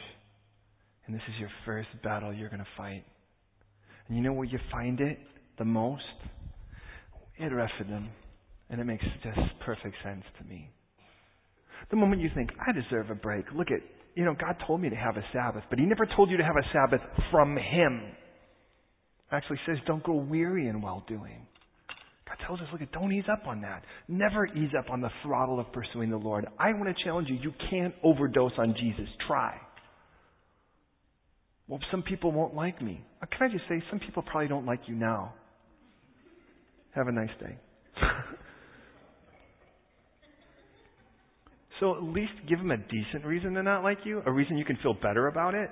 and this is your first battle you're going to fight. And you know where you find it the most? In Rephidim. And it makes just perfect sense to me. The moment you think, I deserve a break, look at, you know, God told me to have a Sabbath, but He never told you to have a Sabbath from Him. Actually says, don't grow weary in well doing. God tells us, look at, don't ease up on that. Never ease up on the throttle of pursuing the Lord. I want to challenge you, you can't overdose on Jesus. Try. Well, some people won't like me. Uh, can I just say, some people probably don't like you now. Have a nice day. so at least give them a decent reason to not like you, a reason you can feel better about it.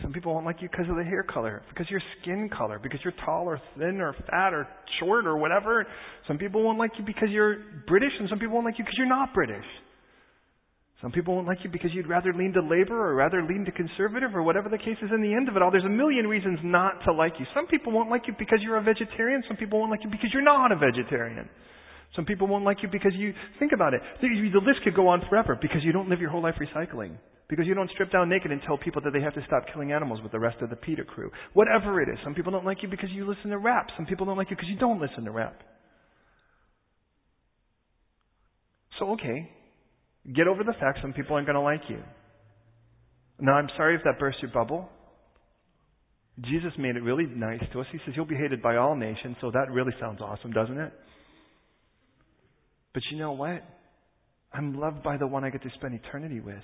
Some people won't like you because of the hair color, because your skin color, because you're tall or thin or fat or short or whatever. Some people won't like you because you're British, and some people won't like you because you're not British. Some people won't like you because you'd rather lean to labor or rather lean to conservative or whatever the case is in the end of it all. There's a million reasons not to like you. Some people won't like you because you're a vegetarian. Some people won't like you because you're not a vegetarian.
Some people won't like you because you, think about it. The list could go on forever because you don't live your whole life recycling. Because you don't strip down naked and tell people that they have to stop killing animals with the rest of the PETA crew. Whatever it is. Some people don't like you because you listen to rap. Some people don't like you because you don't listen to rap. So, okay. Get over the fact some people aren't going to like you. Now, I'm sorry if that burst your bubble. Jesus made it really nice to us. He says, You'll be hated by all nations, so that really sounds awesome, doesn't it? But you know what? I'm loved by the one I get to spend eternity with.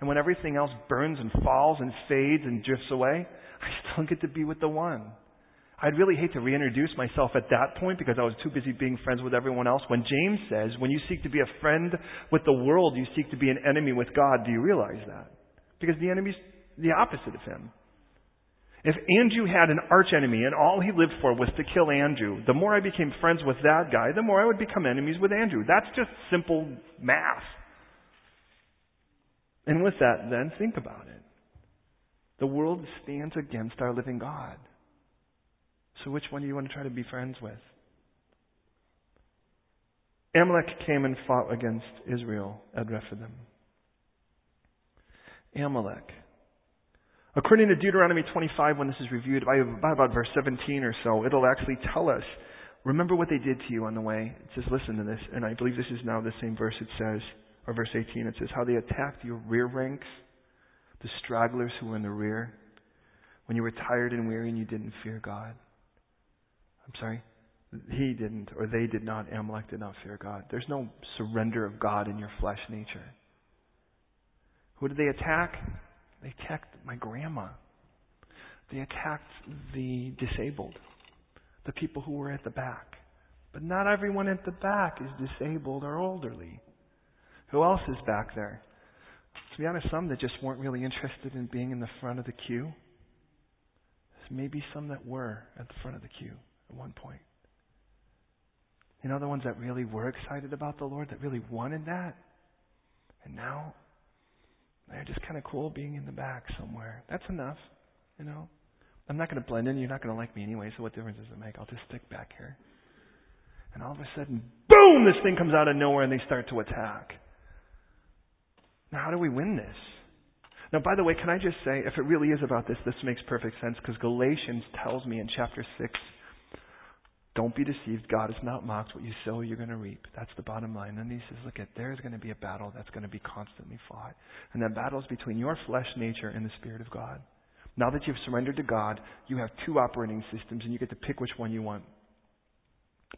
And when everything else burns and falls and fades and drifts away, I still get to be with the one. I'd really hate to reintroduce myself at that point because I was too busy being friends with everyone else. When James says, when you seek to be a friend with the world, you seek to be an enemy with God, do you realize that? Because the enemy's the opposite of him. If Andrew had an archenemy and all he lived for was to kill Andrew, the more I became friends with that guy, the more I would become enemies with Andrew. That's just simple math. And with that, then, think about it. The world stands against our living God. So which one do you want to try to be friends with? Amalek came and fought against Israel at Rephidim. Amalek. According to Deuteronomy 25, when this is reviewed, by about verse 17 or so, it'll actually tell us, remember what they did to you on the way. It says, listen to this, and I believe this is now the same verse it says, or verse 18, it says, how they attacked your rear ranks, the stragglers who were in the rear, when you were tired and weary and you didn't fear God. I'm sorry? He didn't, or they did not, Amalek did not fear God. There's no surrender of God in your flesh nature. Who did they attack? They attacked my grandma. They attacked the disabled, the people who were at the back. But not everyone at the back is disabled or elderly. Who else is back there? To be honest, some that just weren't really interested in being in the front of the queue. Maybe some that were at the front of the queue at one point. You know, the ones that really were excited about the Lord, that really wanted that. And now they're just kind of cool being in the back somewhere. That's enough, you know. I'm not going to blend in. You're not going to like me anyway, so what difference does it make? I'll just stick back here. And all of a sudden, boom, this thing comes out of nowhere and they start to attack. Now, how do we win this? Now, by the way, can I just say, if it really is about this, this makes perfect sense because Galatians tells me in chapter 6 don't be deceived. God is not mocked. What you sow, you're going to reap. That's the bottom line. And he says, look at, there's going to be a battle that's going to be constantly fought. And that battle is between your flesh nature and the Spirit of God. Now that you've surrendered to God, you have two operating systems and you get to pick which one you want.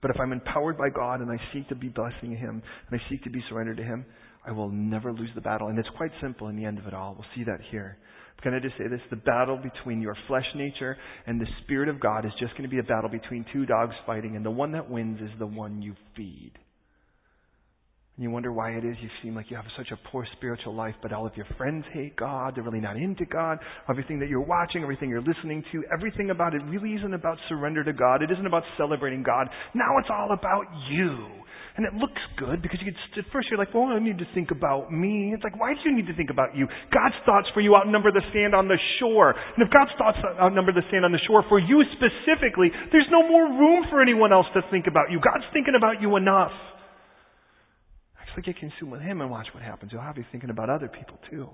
But if I'm empowered by God and I seek to be blessing Him and I seek to be surrendered to Him, I will never lose the battle. And it's quite simple in the end of it all. We'll see that here. Can I just say this? The battle between your flesh nature and the Spirit of God is just going to be a battle between two dogs fighting, and the one that wins is the one you feed. And you wonder why it is you seem like you have such a poor spiritual life, but all of your friends hate God, they're really not into God. Everything that you're watching, everything you're listening to, everything about it really isn't about surrender to God. It isn't about celebrating God. Now it's all about you. And it looks good because you could, at first you're like, well, I need to think about me. It's like, why do you need to think about you? God's thoughts for you outnumber the sand on the shore. And if God's thoughts outnumber the sand on the shore for you specifically, there's no more room for anyone else to think about you. God's thinking about you enough. Actually get consumed with Him and watch what happens. You'll have you thinking about other people too.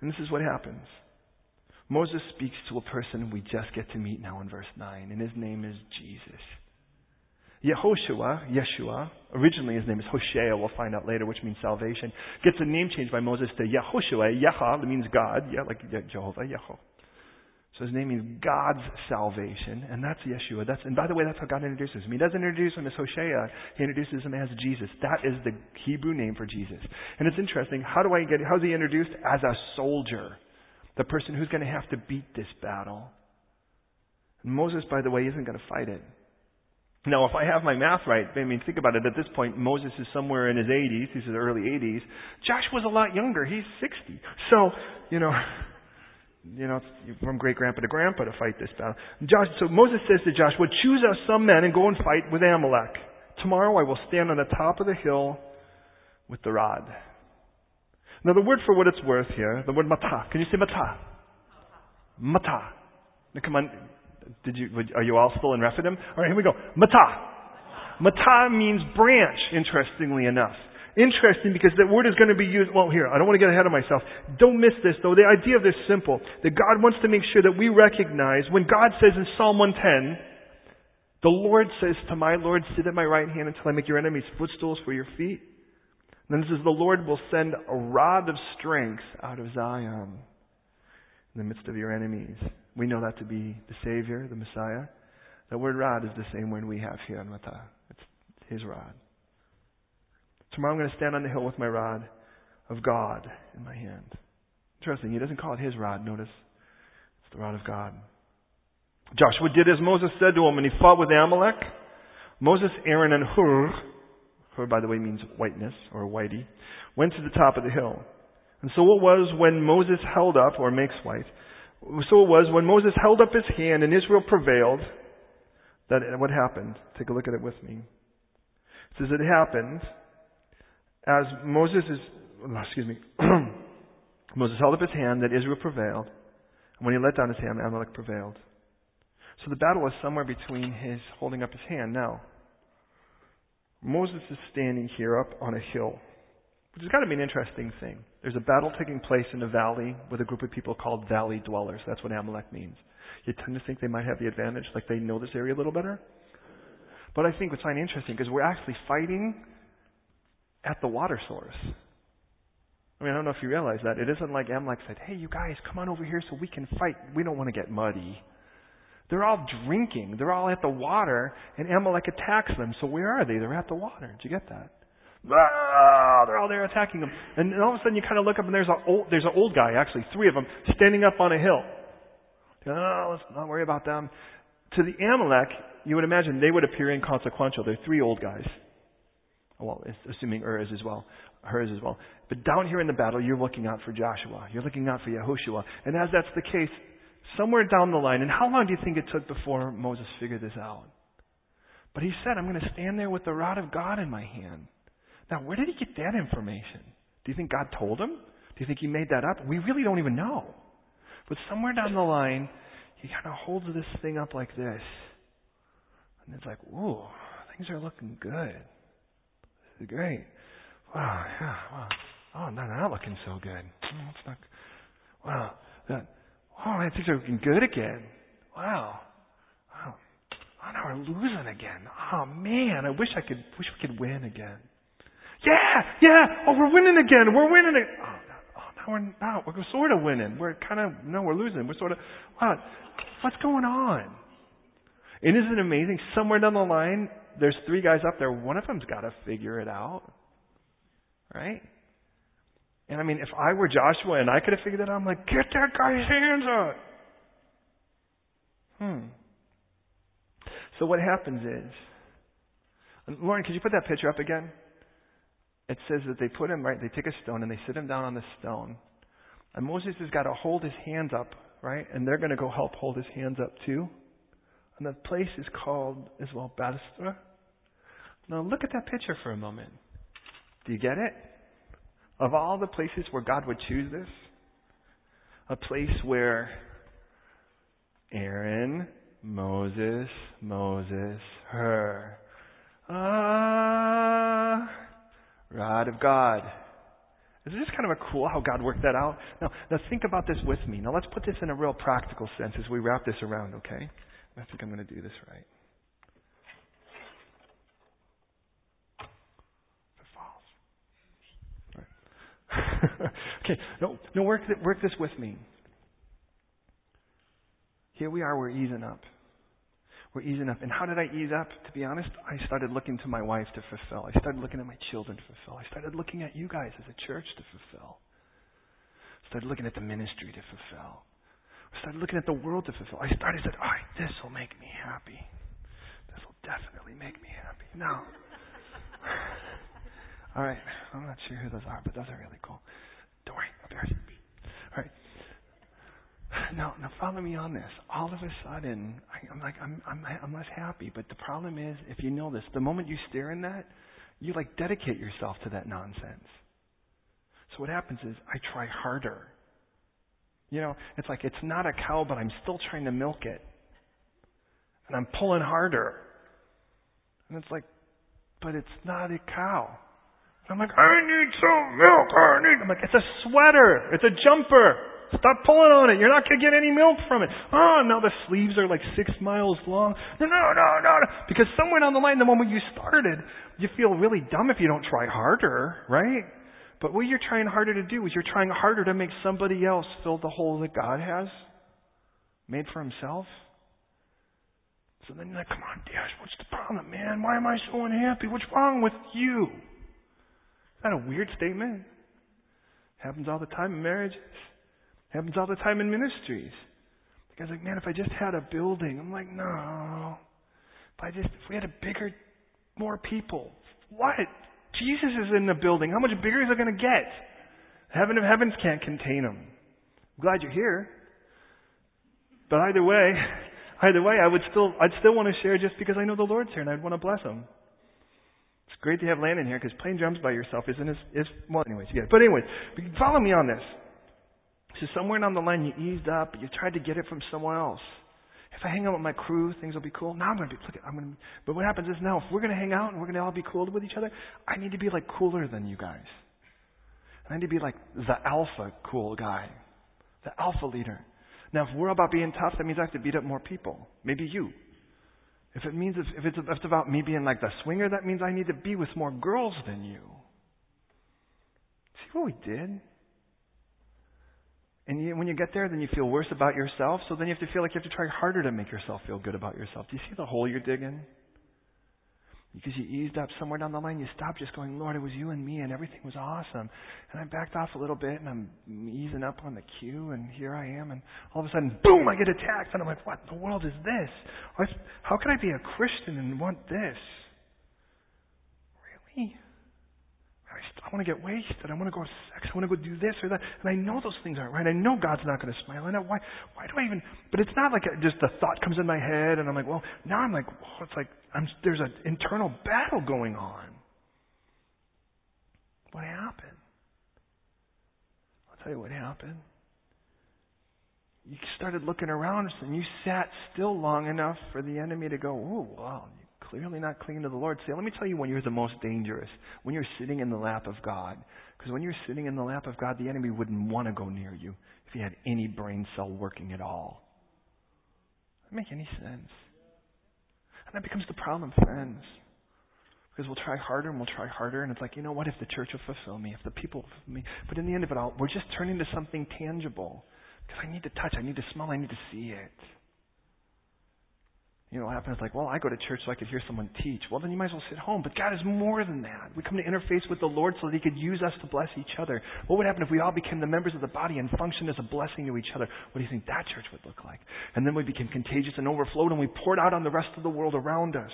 And this is what happens. Moses speaks to a person we just get to meet now in verse 9, and his name is Jesus. Yehoshua, Yeshua, originally his name is Hoshea, we'll find out later, which means salvation, gets a name change by Moses to Yehoshua. Yeha, that means God, yeah, like Jehovah, Yeho. So his name means God's salvation, and that's Yeshua. That's, and by the way, that's how God introduces him. He doesn't introduce him as Hoshea, he introduces him as Jesus. That is the Hebrew name for Jesus. And it's interesting, how do I get, how's he introduced? As a soldier. The person who's going to have to beat this battle. And Moses, by the way, isn't going to fight it. Now, if I have my math right, I mean, think about it. At this point, Moses is somewhere in his 80s. He's in the early 80s. Joshua's a lot younger. He's 60. So, you know, you know, from great grandpa to grandpa to fight this battle. Josh, so Moses says to Joshua, choose us some men and go and fight with Amalek. Tomorrow I will stand on the top of the hill with the rod. Now the word for what it's worth here, the word mata. Can you say mata? Mata. Now come on, did you, are you all still in Rephidim? All right, here we go. Mata. Matah means branch, interestingly enough. Interesting because that word is going to be used, well here, I don't want to get ahead of myself. Don't miss this though. The idea of this is simple. That God wants to make sure that we recognize when God says in Psalm 110, the Lord says to my Lord, sit at my right hand until I make your enemies footstools for your feet. And then it says the Lord will send a rod of strength out of Zion in the midst of your enemies. We know that to be the Savior, the Messiah. The word rod is the same word we have here in Matah. It's his rod. Tomorrow I'm going to stand on the hill with my rod of God in my hand. Interesting, he doesn't call it his rod, notice. It's the rod of God. Joshua did as Moses said to him, and he fought with Amalek. Moses, Aaron, and Hur, Hur by the way means whiteness or whitey, went to the top of the hill. And so it was when Moses held up, or makes white, so it was when Moses held up his hand and Israel prevailed, that what happened? Take a look at it with me. It says it happened as Moses is, excuse me, Moses held up his hand that Israel prevailed. And when he let down his hand, Amalek prevailed. So the battle was somewhere between his holding up his hand. Now, Moses is standing here up on a hill, which has got to be an interesting thing. There's a battle taking place in a valley with a group of people called valley dwellers. That's what Amalek means. You tend to think they might have the advantage, like they know this area a little better. But I think what's finding interesting because we're actually fighting at the water source. I mean, I don't know if you realize that. It isn't like Amalek said, hey, you guys, come on over here so we can fight. We don't want to get muddy. They're all drinking. They're all at the water, and Amalek attacks them. So where are they? They're at the water. Did you get that? Ah, they're all there attacking them. And all of a sudden you kind of look up and there's a old, there's an old guy, actually, three of them, standing up on a hill. Oh, let's not worry about them. To the Amalek, you would imagine they would appear inconsequential. They're three old guys. Well, assuming Hur is as well, hers as well. But down here in the battle, you're looking out for Joshua. You're looking out for Yehoshua. And as that's the case, somewhere down the line, and how long do you think it took before Moses figured this out? But he said, I'm going to stand there with the rod of God in my hand. Now, where did he get that information? Do you think God told him? Do you think he made that up? We really don't even know. But somewhere down the line, he kind of holds this thing up like this. And it's like, ooh, things are looking good. This is great. Wow, yeah, wow. Oh, no, not looking so good. Oh, it's not, wow. That, oh, man, things are looking good again. Wow. Wow. Oh, now we're losing again. Oh, man, I wish I could, wish we could win again. Yeah, yeah. Oh, we're winning again. We're winning it. Oh, oh now we're not. We're sort of winning. We're kind of no, we're losing. We're sort of. Wow, what's going on? And isn't it amazing? Somewhere down the line, there's three guys up there. One of them's got to figure it out, right? And I mean, if I were Joshua and I could have figured it out, I'm like, get that guy's hands up. Hmm. So what happens is, Lauren, could you put that picture up again? It says that they put him, right, they take a stone and they sit him down on the stone. And Moses has got to hold his hands up, right? And they're going to go help hold his hands up too. And the place is called as well Bethesda. Now look at that picture for a moment. Do you get it? Of all the places where God would choose this, a place where Aaron, Moses, Moses, Hur. ah, uh, Rod of God. Isn't this kind of a cool how God worked that out? Now, now think about this with me. Now let's put this in a real practical sense as we wrap this around, okay? I think I'm going to do this right. right. okay, no, no, work, work this with me. Here we are, we're easing up we're easing up. And how did I ease up? To be honest, I started looking to my wife to fulfill. I started looking at my children to fulfill. I started looking at you guys as a church to fulfill. I started looking at the ministry to fulfill. I started looking at the world to fulfill. I started said, all right, this will make me happy. This will definitely make me happy. Now, all right, I'm not sure who those are, but those are really cool. Don't worry, up there. All right. Now, now follow me on this. All of a sudden, I, I'm like, I'm, I'm, I'm less happy. But the problem is, if you know this, the moment you stare in that, you like dedicate yourself to that nonsense. So what happens is, I try harder. You know, it's like it's not a cow, but I'm still trying to milk it, and I'm pulling harder. And it's like, but it's not a cow. I'm like, I need some milk. I need. I'm like, it's a sweater. It's a jumper. Stop pulling on it. You're not going to get any milk from it. Oh, now the sleeves are like six miles long. No, no, no, no. Because somewhere down the line, the moment you started, you feel really dumb if you don't try harder, right? But what you're trying harder to do is you're trying harder to make somebody else fill the hole that God has made for himself. So then you're like, come on, Dash, what's the problem, man? Why am I so unhappy? What's wrong with you? Is that a weird statement? Happens all the time in marriages. Happens all the time in ministries. The guy's like, man, if I just had a building. I'm like, no. If I just, if we had a bigger, more people. What? Jesus is in the building. How much bigger is it going to get? Heaven of heavens can't contain him. I'm glad you're here. But either way, either way, I would still, I'd still want to share just because I know the Lord's here and I'd want to bless him. It's great to have Landon here because playing drums by yourself isn't as, is, well, anyways, yeah. But anyways, follow me on this. So somewhere down the line you eased up, you tried to get it from someone else. If I hang out with my crew, things will be cool. Now I'm going to be, look, I'm going to, but what happens is now, if we're going to hang out and we're going to all be cool with each other, I need to be like cooler than you guys. I need to be like the alpha cool guy, the alpha leader. Now, if we're about being tough, that means I have to beat up more people. Maybe you. If it means if it's, if it's about me being like the swinger, that means I need to be with more girls than you. See what we did? And you, when you get there, then you feel worse about yourself. So then you have to feel like you have to try harder to make yourself feel good about yourself. Do you see the hole you're digging? Because you eased up somewhere down the line, you stopped just going, Lord, it was you and me, and everything was awesome. And I backed off a little bit, and I'm easing up on the queue, and here I am, and all of a sudden, boom, I get attacked, and I'm like, what in the world is this? How can I be a Christian and want this? Really? I want to get wasted. I want to go have sex. I want to go do this or that. And I know those things aren't right. I know God's not going to smile. I know why. Why do I even? But it's not like just the thought comes in my head, and I'm like, well, now I'm like, well, it's like I'm, there's an internal battle going on. What happened? I'll tell you what happened. You started looking around and you sat still long enough for the enemy to go, oh, wow, clearly not clinging to the Lord. See, let me tell you when you're the most dangerous. When you're sitting in the lap of God. Because when you're sitting in the lap of God, the enemy wouldn't want to go near you if he had any brain cell working at all. Doesn't make any sense. And that becomes the problem, friends. Because we'll try harder and we'll try harder, and it's like, you know what, if the church will fulfill me, if the people will fulfill me. But in the end of it all, we're just turning to something tangible. Because I need to touch, I need to smell, I need to see it. You know what happens? Like, well, I go to church so I could hear someone teach. Well, then you might as well sit home. But God is more than that. We come to interface with the Lord so that He could use us to bless each other. What would happen if we all became the members of the body and functioned as a blessing to each other? What do you think that church would look like? And then we became contagious and overflowed and we poured out on the rest of the world around us.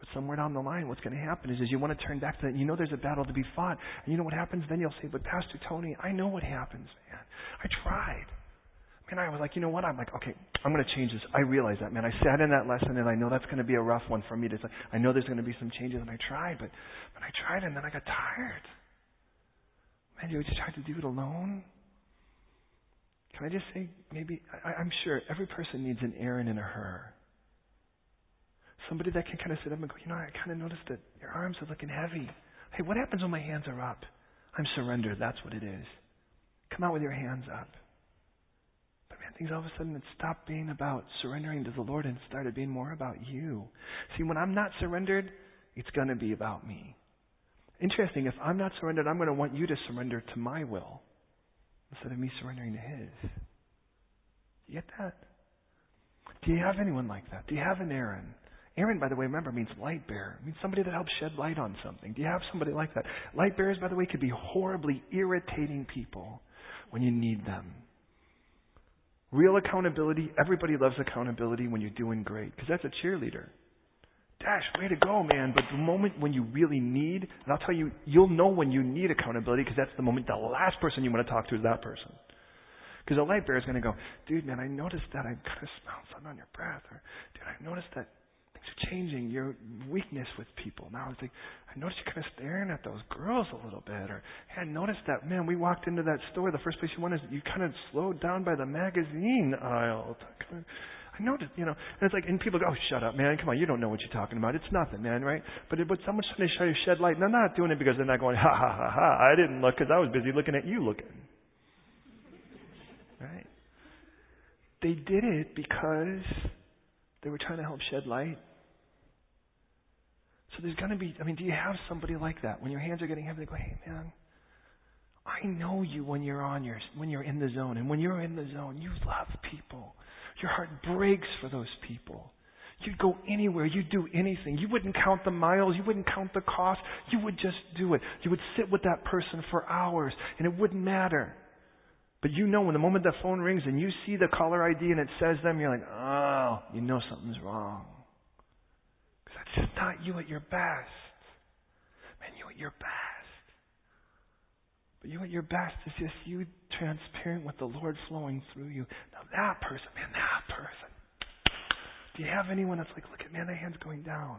But somewhere down the line, what's going to happen is, is you want to turn back to that. You know there's a battle to be fought. And you know what happens? Then you'll say, but Pastor Tony, I know what happens, man. I tried. And I was like, you know what? I'm like, okay, I'm going to change this. I realize that, man. I sat in that lesson, and I know that's going to be a rough one for me to. I know there's going to be some changes, and I tried, but but I tried, and then I got tired. Man, you just tried to do it alone. Can I just say, maybe I, I'm sure every person needs an Aaron and a Hur. Somebody that can kind of sit up and go, you know, I kind of noticed that your arms are looking heavy. Hey, what happens when my hands are up? I'm surrendered. That's what it is. Come out with your hands up things all of a sudden it stopped being about surrendering to the Lord and started being more about you. See, when I'm not surrendered, it's going to be about me. Interesting, if I'm not surrendered, I'm going to want you to surrender to my will instead of me surrendering to His. You get that? Do you have anyone like that? Do you have an Aaron? Aaron, by the way, remember, means light bearer. It means somebody that helps shed light on something. Do you have somebody like that? Light bearers, by the way, could be horribly irritating people when you need them. Real accountability, everybody loves accountability when you're doing great because that's a cheerleader. Dash, way to go, man. But the moment when you really need, and I'll tell you, you'll know when you need accountability because that's the moment the last person you want to talk to is that person. Because a light bearer is going to go, dude, man, I noticed that I kind of smell something on your breath. Or, dude, I noticed that are changing your weakness with people. Now it's like, I noticed you kind of staring at those girls a little bit. Or, hey, I noticed that, man, we walked into that store. The first place you went is you kind of slowed down by the magazine aisle. I noticed, you know, and it's like, and people go, oh, shut up, man. Come on, you don't know what you're talking about. It's nothing, man, right? But it, but someone's trying to shed light, and they're not doing it because they're not going, ha ha ha ha. I didn't look because I was busy looking at you looking. Right? They did it because they were trying to help shed light. So there's going to be, I mean, do you have somebody like that? When your hands are getting heavy, they go, hey, man, I know you when you're on your, when you're in the zone. And when you're in the zone, you love people. Your heart breaks for those people. You'd go anywhere. You'd do anything. You wouldn't count the miles. You wouldn't count the cost. You would just do it. You would sit with that person for hours, and it wouldn't matter. But you know, when the moment that phone rings and you see the caller ID and it says them, you're like, oh, you know something's wrong. Just not you at your best. Man, you at your best. But you at your best is just you transparent with the Lord flowing through you. Now that person, man, that person. Do you have anyone that's like, look at man, that hand's going down?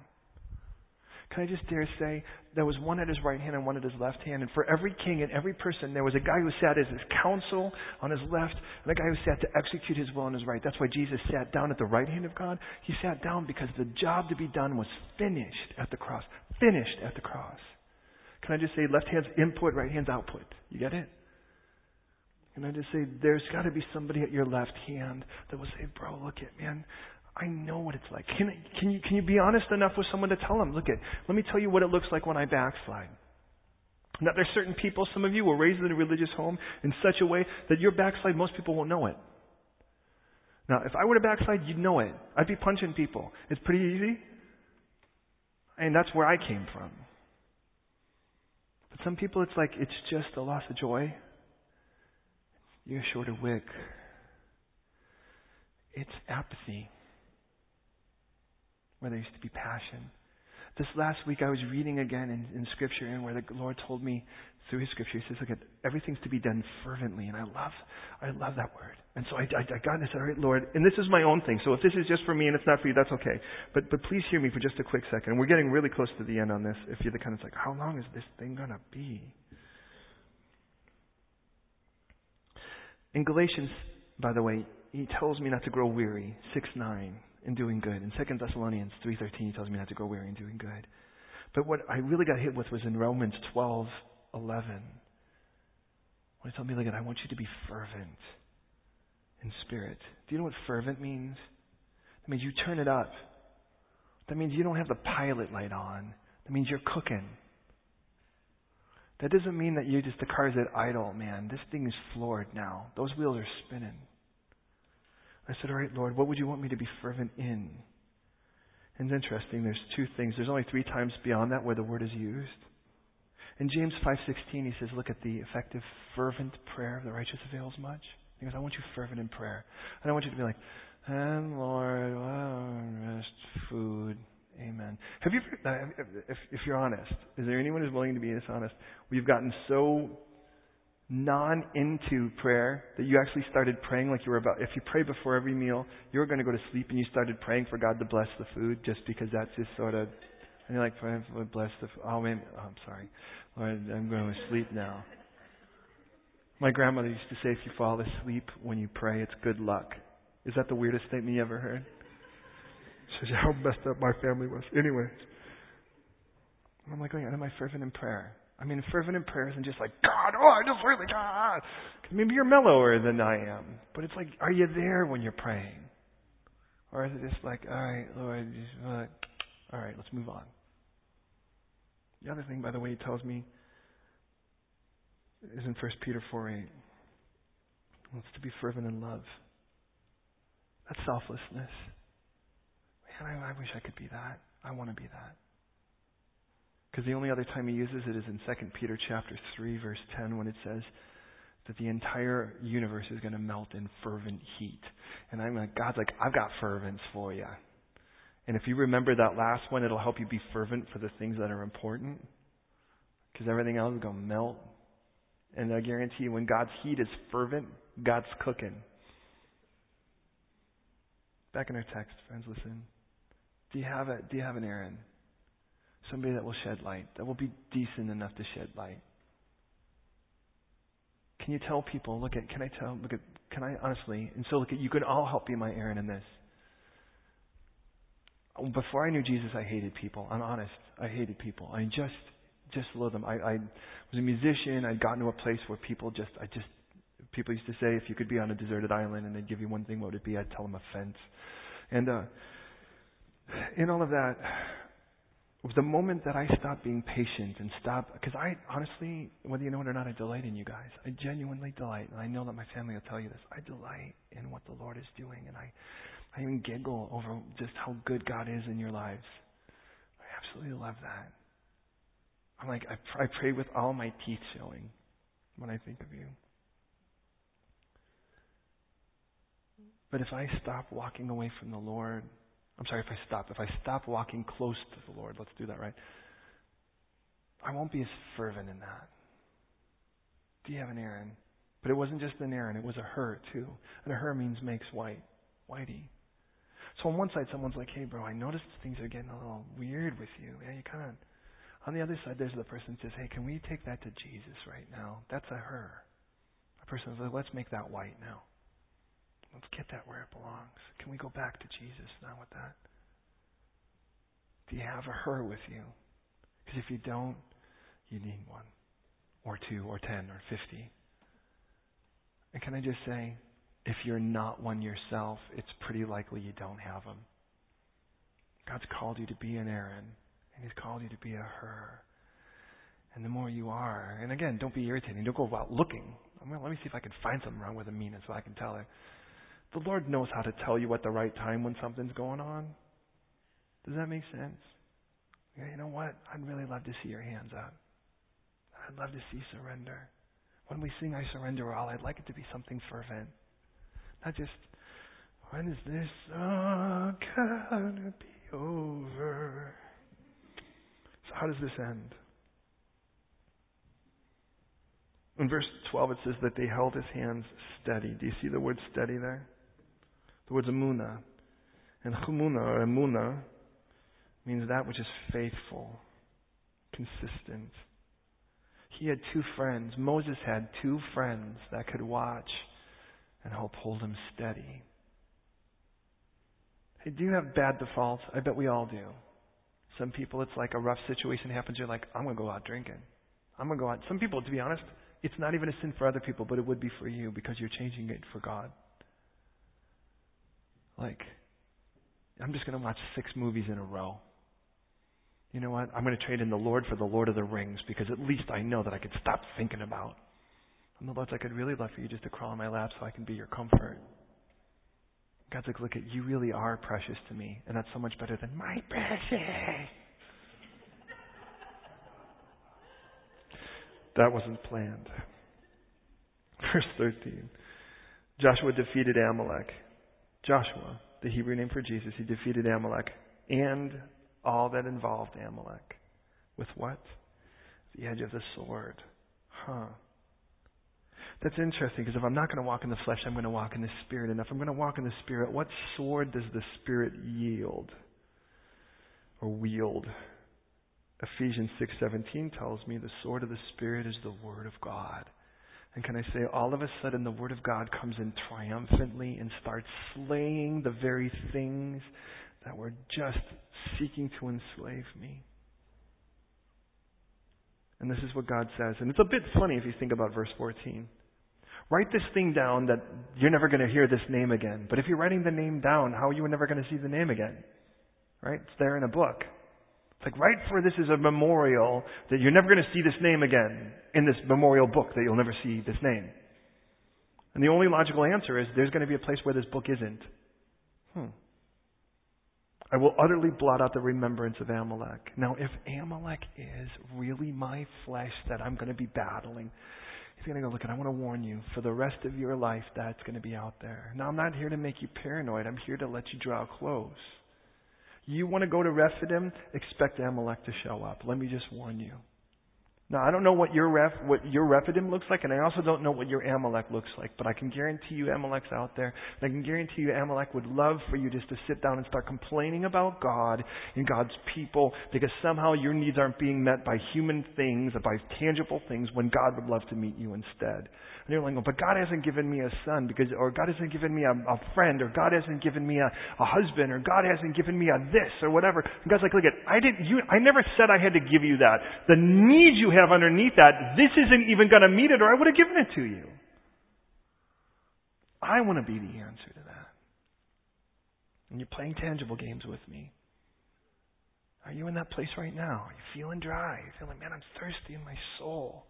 Can I just dare say there was one at his right hand and one at his left hand, and for every king and every person there was a guy who sat as his counsel on his left and a guy who sat to execute his will on his right. That's why Jesus sat down at the right hand of God. He sat down because the job to be done was finished at the cross. Finished at the cross. Can I just say left hand's input, right hand's output? You get it? Can I just say there's got to be somebody at your left hand that will say, "Bro, look at man, I know what it's like. Can, can, you, can you be honest enough with someone to tell them, look at, let me tell you what it looks like when I backslide. Now there's certain people, some of you were raised in a religious home in such a way that your backslide, most people won't know it. Now, if I were to backslide, you'd know it. I'd be punching people. It's pretty easy. And that's where I came from. But some people, it's like, it's just a loss of joy. You're short of wick. It's apathy where there used to be passion. This last week I was reading again in, in Scripture and where the Lord told me through His Scripture, He says, look, at everything's to be done fervently. And I love, I love that word. And so I, I, I got and I said, all right, Lord, and this is my own thing. So if this is just for me and it's not for you, that's okay. But, but please hear me for just a quick second. We're getting really close to the end on this. If you're the kind of like, how long is this thing going to be? In Galatians, by the way, he tells me not to grow weary. 6 9 in doing good. In 2 Thessalonians 3.13, he tells me not to grow weary in doing good. But what I really got hit with was in Romans 12.11. When he told me, look, I want you to be fervent in spirit. Do you know what fervent means? That means you turn it up. That means you don't have the pilot light on. That means you're cooking. That doesn't mean that you just the car's at idle, man. This thing is floored now. Those wheels are spinning. I said, All right, Lord, what would you want me to be fervent in? And it's interesting, there's two things. There's only three times beyond that where the word is used. In James 5.16, he says, look at the effective, fervent prayer of the righteous avails much. He goes, I want you fervent in prayer. I want you to be like, and Lord, well, rest, food, amen. Have you, if, if you're honest, is there anyone who's willing to be this honest? We've gotten so non into prayer that you actually started praying like you were about if you pray before every meal you were going to go to sleep and you started praying for god to bless the food just because that's just sort of and you're like for bless the food. oh man oh, i'm sorry. Lord i'm going to sleep now. My grandmother used to say if you fall asleep when you pray it's good luck. Is that the weirdest statement you ever heard? Says how messed up my family was. Anyway. I'm like oh, going am i fervent in prayer I mean, fervent in prayer isn't just like, God, oh, I just really, God. Maybe you're mellower than I am. But it's like, are you there when you're praying? Or is it just like, all right, Lord, just, uh, all right, let's move on. The other thing, by the way, he tells me is in 1 Peter 4 8. It's to be fervent in love. That's selflessness. Man, I, I wish I could be that. I want to be that. Because the only other time he uses it is in 2 Peter chapter 3 verse 10 when it says that the entire universe is going to melt in fervent heat. And I'm like, God's like, I've got fervence for you. And if you remember that last one, it'll help you be fervent for the things that are important. Because everything else is going to melt. And I guarantee you, when God's heat is fervent, God's cooking. Back in our text, friends, listen. Do you have a, do you have an Aaron? Somebody that will shed light, that will be decent enough to shed light. Can you tell people, look at, can I tell, look at, can I honestly, and so look at, you can all help be my Aaron in this. before I knew Jesus, I hated people. I'm honest. I hated people. I just, just loved them. I, I was a musician. I'd gotten to a place where people just, I just, people used to say, if you could be on a deserted island and they'd give you one thing, what would it be? I'd tell them a fence. And, uh, in all of that, the moment that I stopped being patient and stopped, because I honestly, whether you know it or not, I delight in you guys. I genuinely delight, and I know that my family will tell you this. I delight in what the Lord is doing, and I, I even giggle over just how good God is in your lives. I absolutely love that. I'm like, I, I pray with all my teeth showing when I think of you. But if I stop walking away from the Lord, I'm sorry if I stop. If I stop walking close to the Lord, let's do that, right? I won't be as fervent in that. Do you have an Aaron? But it wasn't just an Aaron, it was a Hur too. And a Hur means makes white. Whitey. So on one side, someone's like, hey, bro, I noticed things are getting a little weird with you. Yeah, you kind of. On the other side, there's the person who says, hey, can we take that to Jesus right now? That's a Hur. A person says, let's make that white now. Let's get that where it belongs. Can we go back to Jesus now with that? Do you have a Hur with you? Because if you don't, you need one, or two, or ten, or fifty. And can I just say, if you're not one yourself, it's pretty likely you don't have them. God's called you to be an Aaron, and He's called you to be a Hur. And the more you are, and again, don't be irritating. Don't go out looking. I mean, let me see if I can find something wrong with Amina so I can tell her. The Lord knows how to tell you at the right time when something's going on. Does that make sense? Yeah, you know what? I'd really love to see your hands up. I'd love to see surrender. When we sing I surrender all, I'd like it to be something fervent. Not just, when is this gonna be over? So how does this end? In verse 12 it says that they held his hands steady. Do you see the word steady there? The word's amuna. And chumuna or amuna means that which is faithful, consistent. He had two friends. Moses had two friends that could watch and help hold him steady. Hey, do you have bad defaults? I bet we all do. Some people, it's like a rough situation happens, you're like, I'm going to go out drinking. I'm going to go out. Some people, to be honest, it's not even a sin for other people, but it would be for you because you're changing it for God. Like, I'm just going to watch six movies in a row. You know what? I'm going to trade in the Lord for the Lord of the Rings because at least I know that I could stop thinking about. And the Lord's like, I'd really love for you just to crawl in my lap so I can be your comfort. God's like, look at you really are precious to me, and that's so much better than my precious. that wasn't planned. Verse 13. Joshua defeated Amalek. Joshua, the Hebrew name for Jesus, he defeated Amalek and all that involved Amalek. With what? The edge of the sword. Huh. That's interesting because if I'm not going to walk in the flesh, I'm going to walk in the spirit. And if I'm going to walk in the spirit, what sword does the spirit yield or wield? Ephesians 6:17 tells me the sword of the spirit is the word of God. And can I say, all of a sudden, the Word of God comes in triumphantly and starts slaying the very things that were just seeking to enslave me. And this is what God says. And it's a bit funny if you think about verse 14. Write this thing down that you're never going to hear this name again. But if you're writing the name down, how are you never going to see the name again? Right? It's there in a book. Like, write for this as a memorial that you're never going to see this name again in this memorial book that you'll never see this name. And the only logical answer is there's going to be a place where this book isn't. Hmm. I will utterly blot out the remembrance of Amalek. Now, if Amalek is really my flesh that I'm going to be battling, he's going to go, look, and I want to warn you, for the rest of your life, that's going to be out there. Now, I'm not here to make you paranoid. I'm here to let you draw close. You want to go to Rephidim? Expect Amalek to show up. Let me just warn you. Now, I don't know what your ref, what your Rephidim looks like, and I also don't know what your Amalek looks like, but I can guarantee you Amalek's out there, and I can guarantee you Amalek would love for you just to sit down and start complaining about God and God's people, because somehow your needs aren't being met by human things, or by tangible things, when God would love to meet you instead. And you're like, oh, but God hasn't given me a son because, or God hasn't given me a, a friend, or God hasn't given me a, a husband, or God hasn't given me a this, or whatever. And God's like, look at, I didn't, you, I never said I had to give you that. The need you have underneath that, this isn't even going to meet it, or I would have given it to you. I want to be the answer to that. And you're playing tangible games with me. Are you in that place right now? Are you feeling dry? You feeling, man, I'm thirsty in my soul.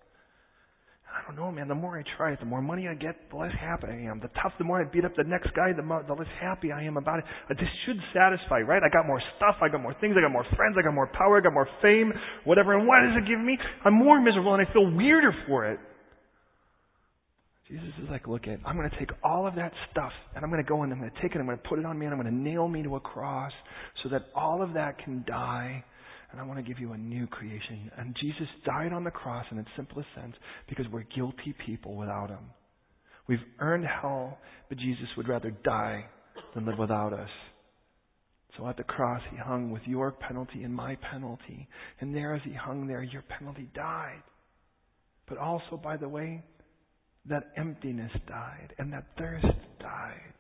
I don't know, man. The more I try it, the more money I get, the less happy I am. The tough, the more I beat up the next guy, the, more, the less happy I am about it. This should satisfy, right? I got more stuff, I got more things, I got more friends, I got more power, I got more fame, whatever. And what does it give me? I'm more miserable and I feel weirder for it. Jesus is like, look at, I'm going to take all of that stuff and I'm going to go and I'm going to take it, I'm going to put it on me and I'm going to nail me to a cross so that all of that can die and I want to give you a new creation. And Jesus died on the cross in its simplest sense because we're guilty people without him. We've earned hell, but Jesus would rather die than live without us. So at the cross, he hung with your penalty and my penalty. And there, as he hung there, your penalty died. But also, by the way, that emptiness died and that thirst died.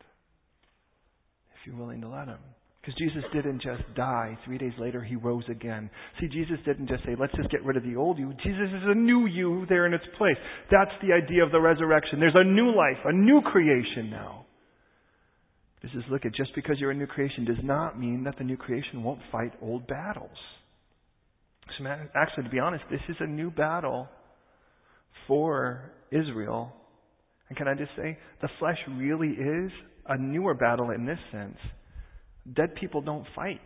If you're willing to let him. Because Jesus didn't just die. Three days later, he rose again. See, Jesus didn't just say, let's just get rid of the old you. Jesus is a new you there in its place. That's the idea of the resurrection. There's a new life, a new creation now. This is, look at just because you're a new creation does not mean that the new creation won't fight old battles. So actually, to be honest, this is a new battle for Israel. And can I just say, the flesh really is a newer battle in this sense. Dead people don't fight.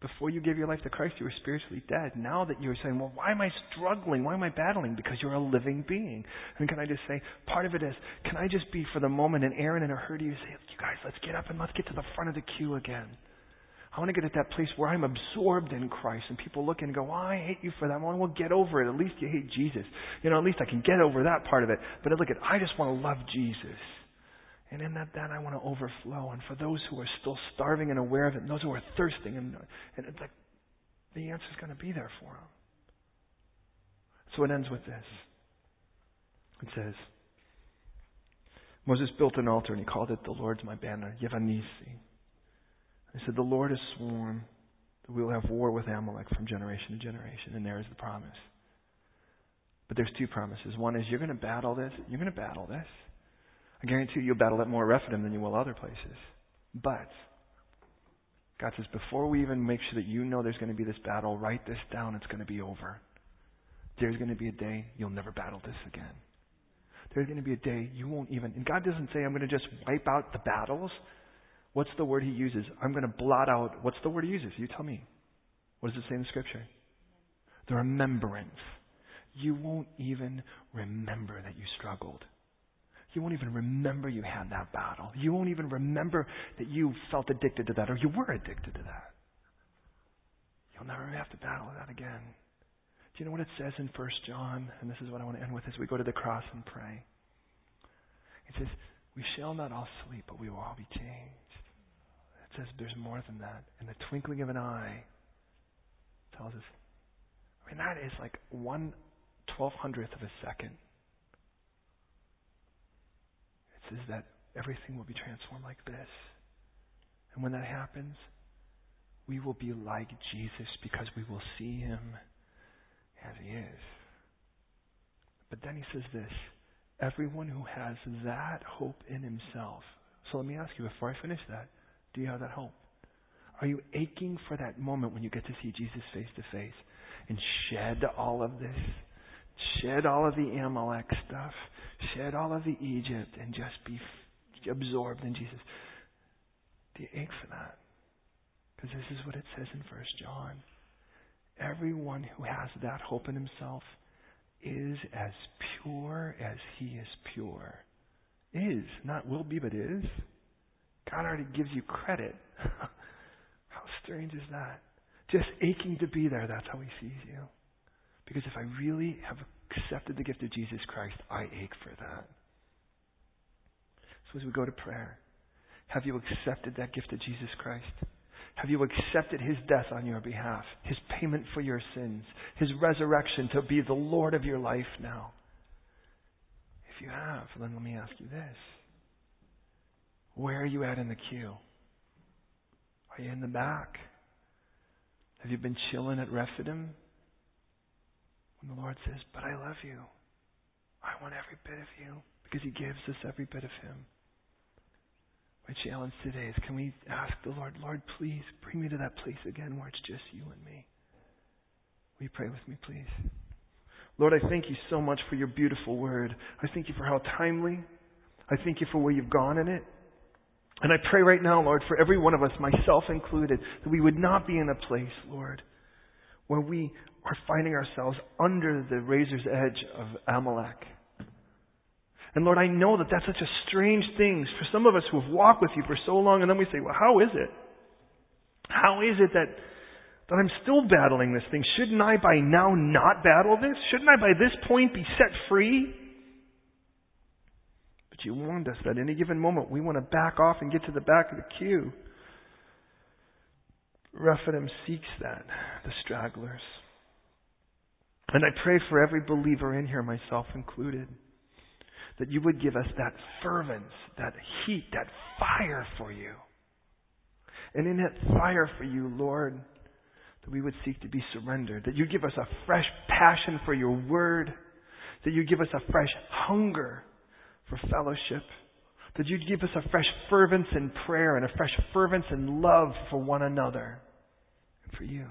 Before you gave your life to Christ, you were spiritually dead. Now that you're saying, well, why am I struggling? Why am I battling? Because you're a living being. And can I just say, part of it is, can I just be for the moment an Aaron and a to you say, you guys, let's get up and let's get to the front of the queue again. I want to get at that place where I'm absorbed in Christ and people look and go, well, I hate you for that. Well, well, get over it. At least you hate Jesus. You know, at least I can get over that part of it. But look at, I just want to love Jesus. And in that, then I want to overflow. And for those who are still starving and aware of it, and those who are thirsting, and, and it's like, the answer is going to be there for them. So it ends with this. It says, Moses built an altar and he called it the Lord's my banner, Yevanisi. He said, The Lord has sworn that we will have war with Amalek from generation to generation, and there is the promise. But there's two promises. One is you're going to battle this. You're going to battle this. I guarantee you you'll battle it more Rephidim than you will other places. But God says, before we even make sure that you know there's going to be this battle, write this down. It's going to be over. There's going to be a day you'll never battle this again. There's going to be a day you won't even. And God doesn't say, I'm going to just wipe out the battles. What's the word He uses? I'm going to blot out. What's the word He uses? You tell me. What does it say in the Scripture? The remembrance. You won't even remember that you struggled. You won't even remember you had that battle. You won't even remember that you felt addicted to that or you were addicted to that. You'll never have to battle that again. Do you know what it says in 1 John? And this is what I want to end with as we go to the cross and pray. It says, We shall not all sleep, but we will all be changed. It says there's more than that. In the twinkling of an eye, tells us. I mean, that is like one twelve hundredth of a second is that everything will be transformed like this. And when that happens, we will be like Jesus because we will see him as he is. But then he says this everyone who has that hope in himself. So let me ask you before I finish that do you have that hope? Are you aching for that moment when you get to see Jesus face to face and shed all of this? Shed all of the Amalek stuff shed all of the Egypt and just be absorbed in Jesus. Do you ache for that? Because this is what it says in First John. Everyone who has that hope in himself is as pure as he is pure. Is, not will be, but is. God already gives you credit. how strange is that? Just aching to be there, that's how he sees you. Because if I really have accepted the gift of Jesus Christ, I ache for that. So as we go to prayer, have you accepted that gift of Jesus Christ? Have you accepted his death on your behalf, his payment for your sins, his resurrection to be the Lord of your life now? If you have, then let me ask you this. Where are you at in the queue? Are you in the back? Have you been chilling at Rephidim? When the Lord says, But I love you. I want every bit of you because He gives us every bit of Him. My challenge today is can we ask the Lord, Lord, please bring me to that place again where it's just you and me? Will you pray with me, please? Lord, I thank you so much for your beautiful word. I thank you for how timely. I thank you for where you've gone in it. And I pray right now, Lord, for every one of us, myself included, that we would not be in a place, Lord, where we are finding ourselves under the razor's edge of Amalek. And Lord, I know that that's such a strange thing for some of us who have walked with you for so long, and then we say, well, how is it? How is it that, that I'm still battling this thing? Shouldn't I by now not battle this? Shouldn't I by this point be set free? But you warned us that any given moment we want to back off and get to the back of the queue. Rephidim seeks that, the stragglers. And I pray for every believer in here, myself included, that you would give us that fervence, that heat, that fire for you. And in that fire for you, Lord, that we would seek to be surrendered, that you give us a fresh passion for your word, that you give us a fresh hunger for fellowship, that you'd give us a fresh fervence in prayer and a fresh fervence in love for one another for you.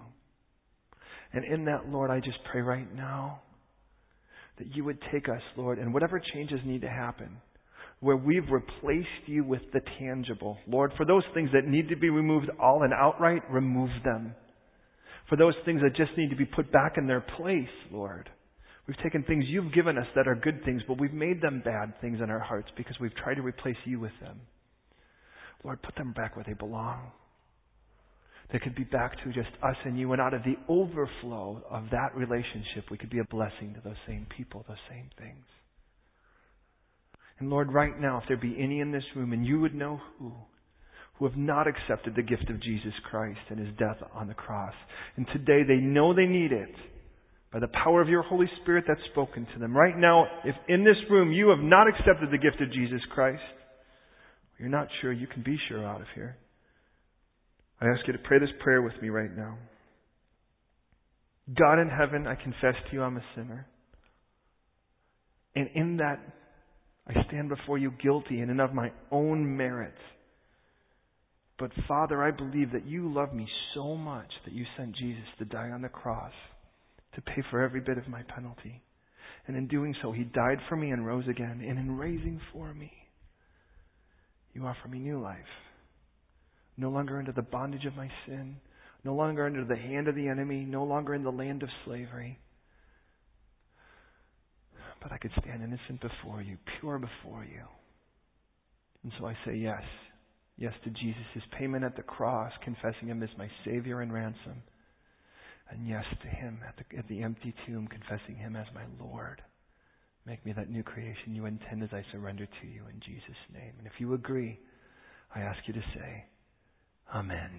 And in that, Lord, I just pray right now that you would take us, Lord, and whatever changes need to happen, where we've replaced you with the tangible. Lord, for those things that need to be removed all and outright, remove them. For those things that just need to be put back in their place, Lord, we've taken things you've given us that are good things, but we've made them bad things in our hearts because we've tried to replace you with them. Lord, put them back where they belong that could be back to just us and you. And out of the overflow of that relationship, we could be a blessing to those same people, those same things. And Lord, right now, if there be any in this room, and you would know who, who have not accepted the gift of Jesus Christ and his death on the cross, and today they know they need it by the power of your Holy Spirit that's spoken to them. Right now, if in this room you have not accepted the gift of Jesus Christ, you're not sure, you can be sure out of here. I ask you to pray this prayer with me right now. God in heaven, I confess to you I'm a sinner. And in that, I stand before you guilty and in of my own merit. But Father, I believe that you love me so much that you sent Jesus to die on the cross to pay for every bit of my penalty. And in doing so, he died for me and rose again. And in raising for me, you offer me new life no longer under the bondage of my sin, no longer under the hand of the enemy, no longer in the land of slavery. But I could stand innocent before you, pure before you. And so I say yes. Yes to Jesus' payment at the cross, confessing him as my Savior and ransom. And yes to him at the, at the empty tomb, confessing him as my Lord. Make me that new creation you intend as I surrender to you in Jesus' name. And if you agree, I ask you to say, Amen.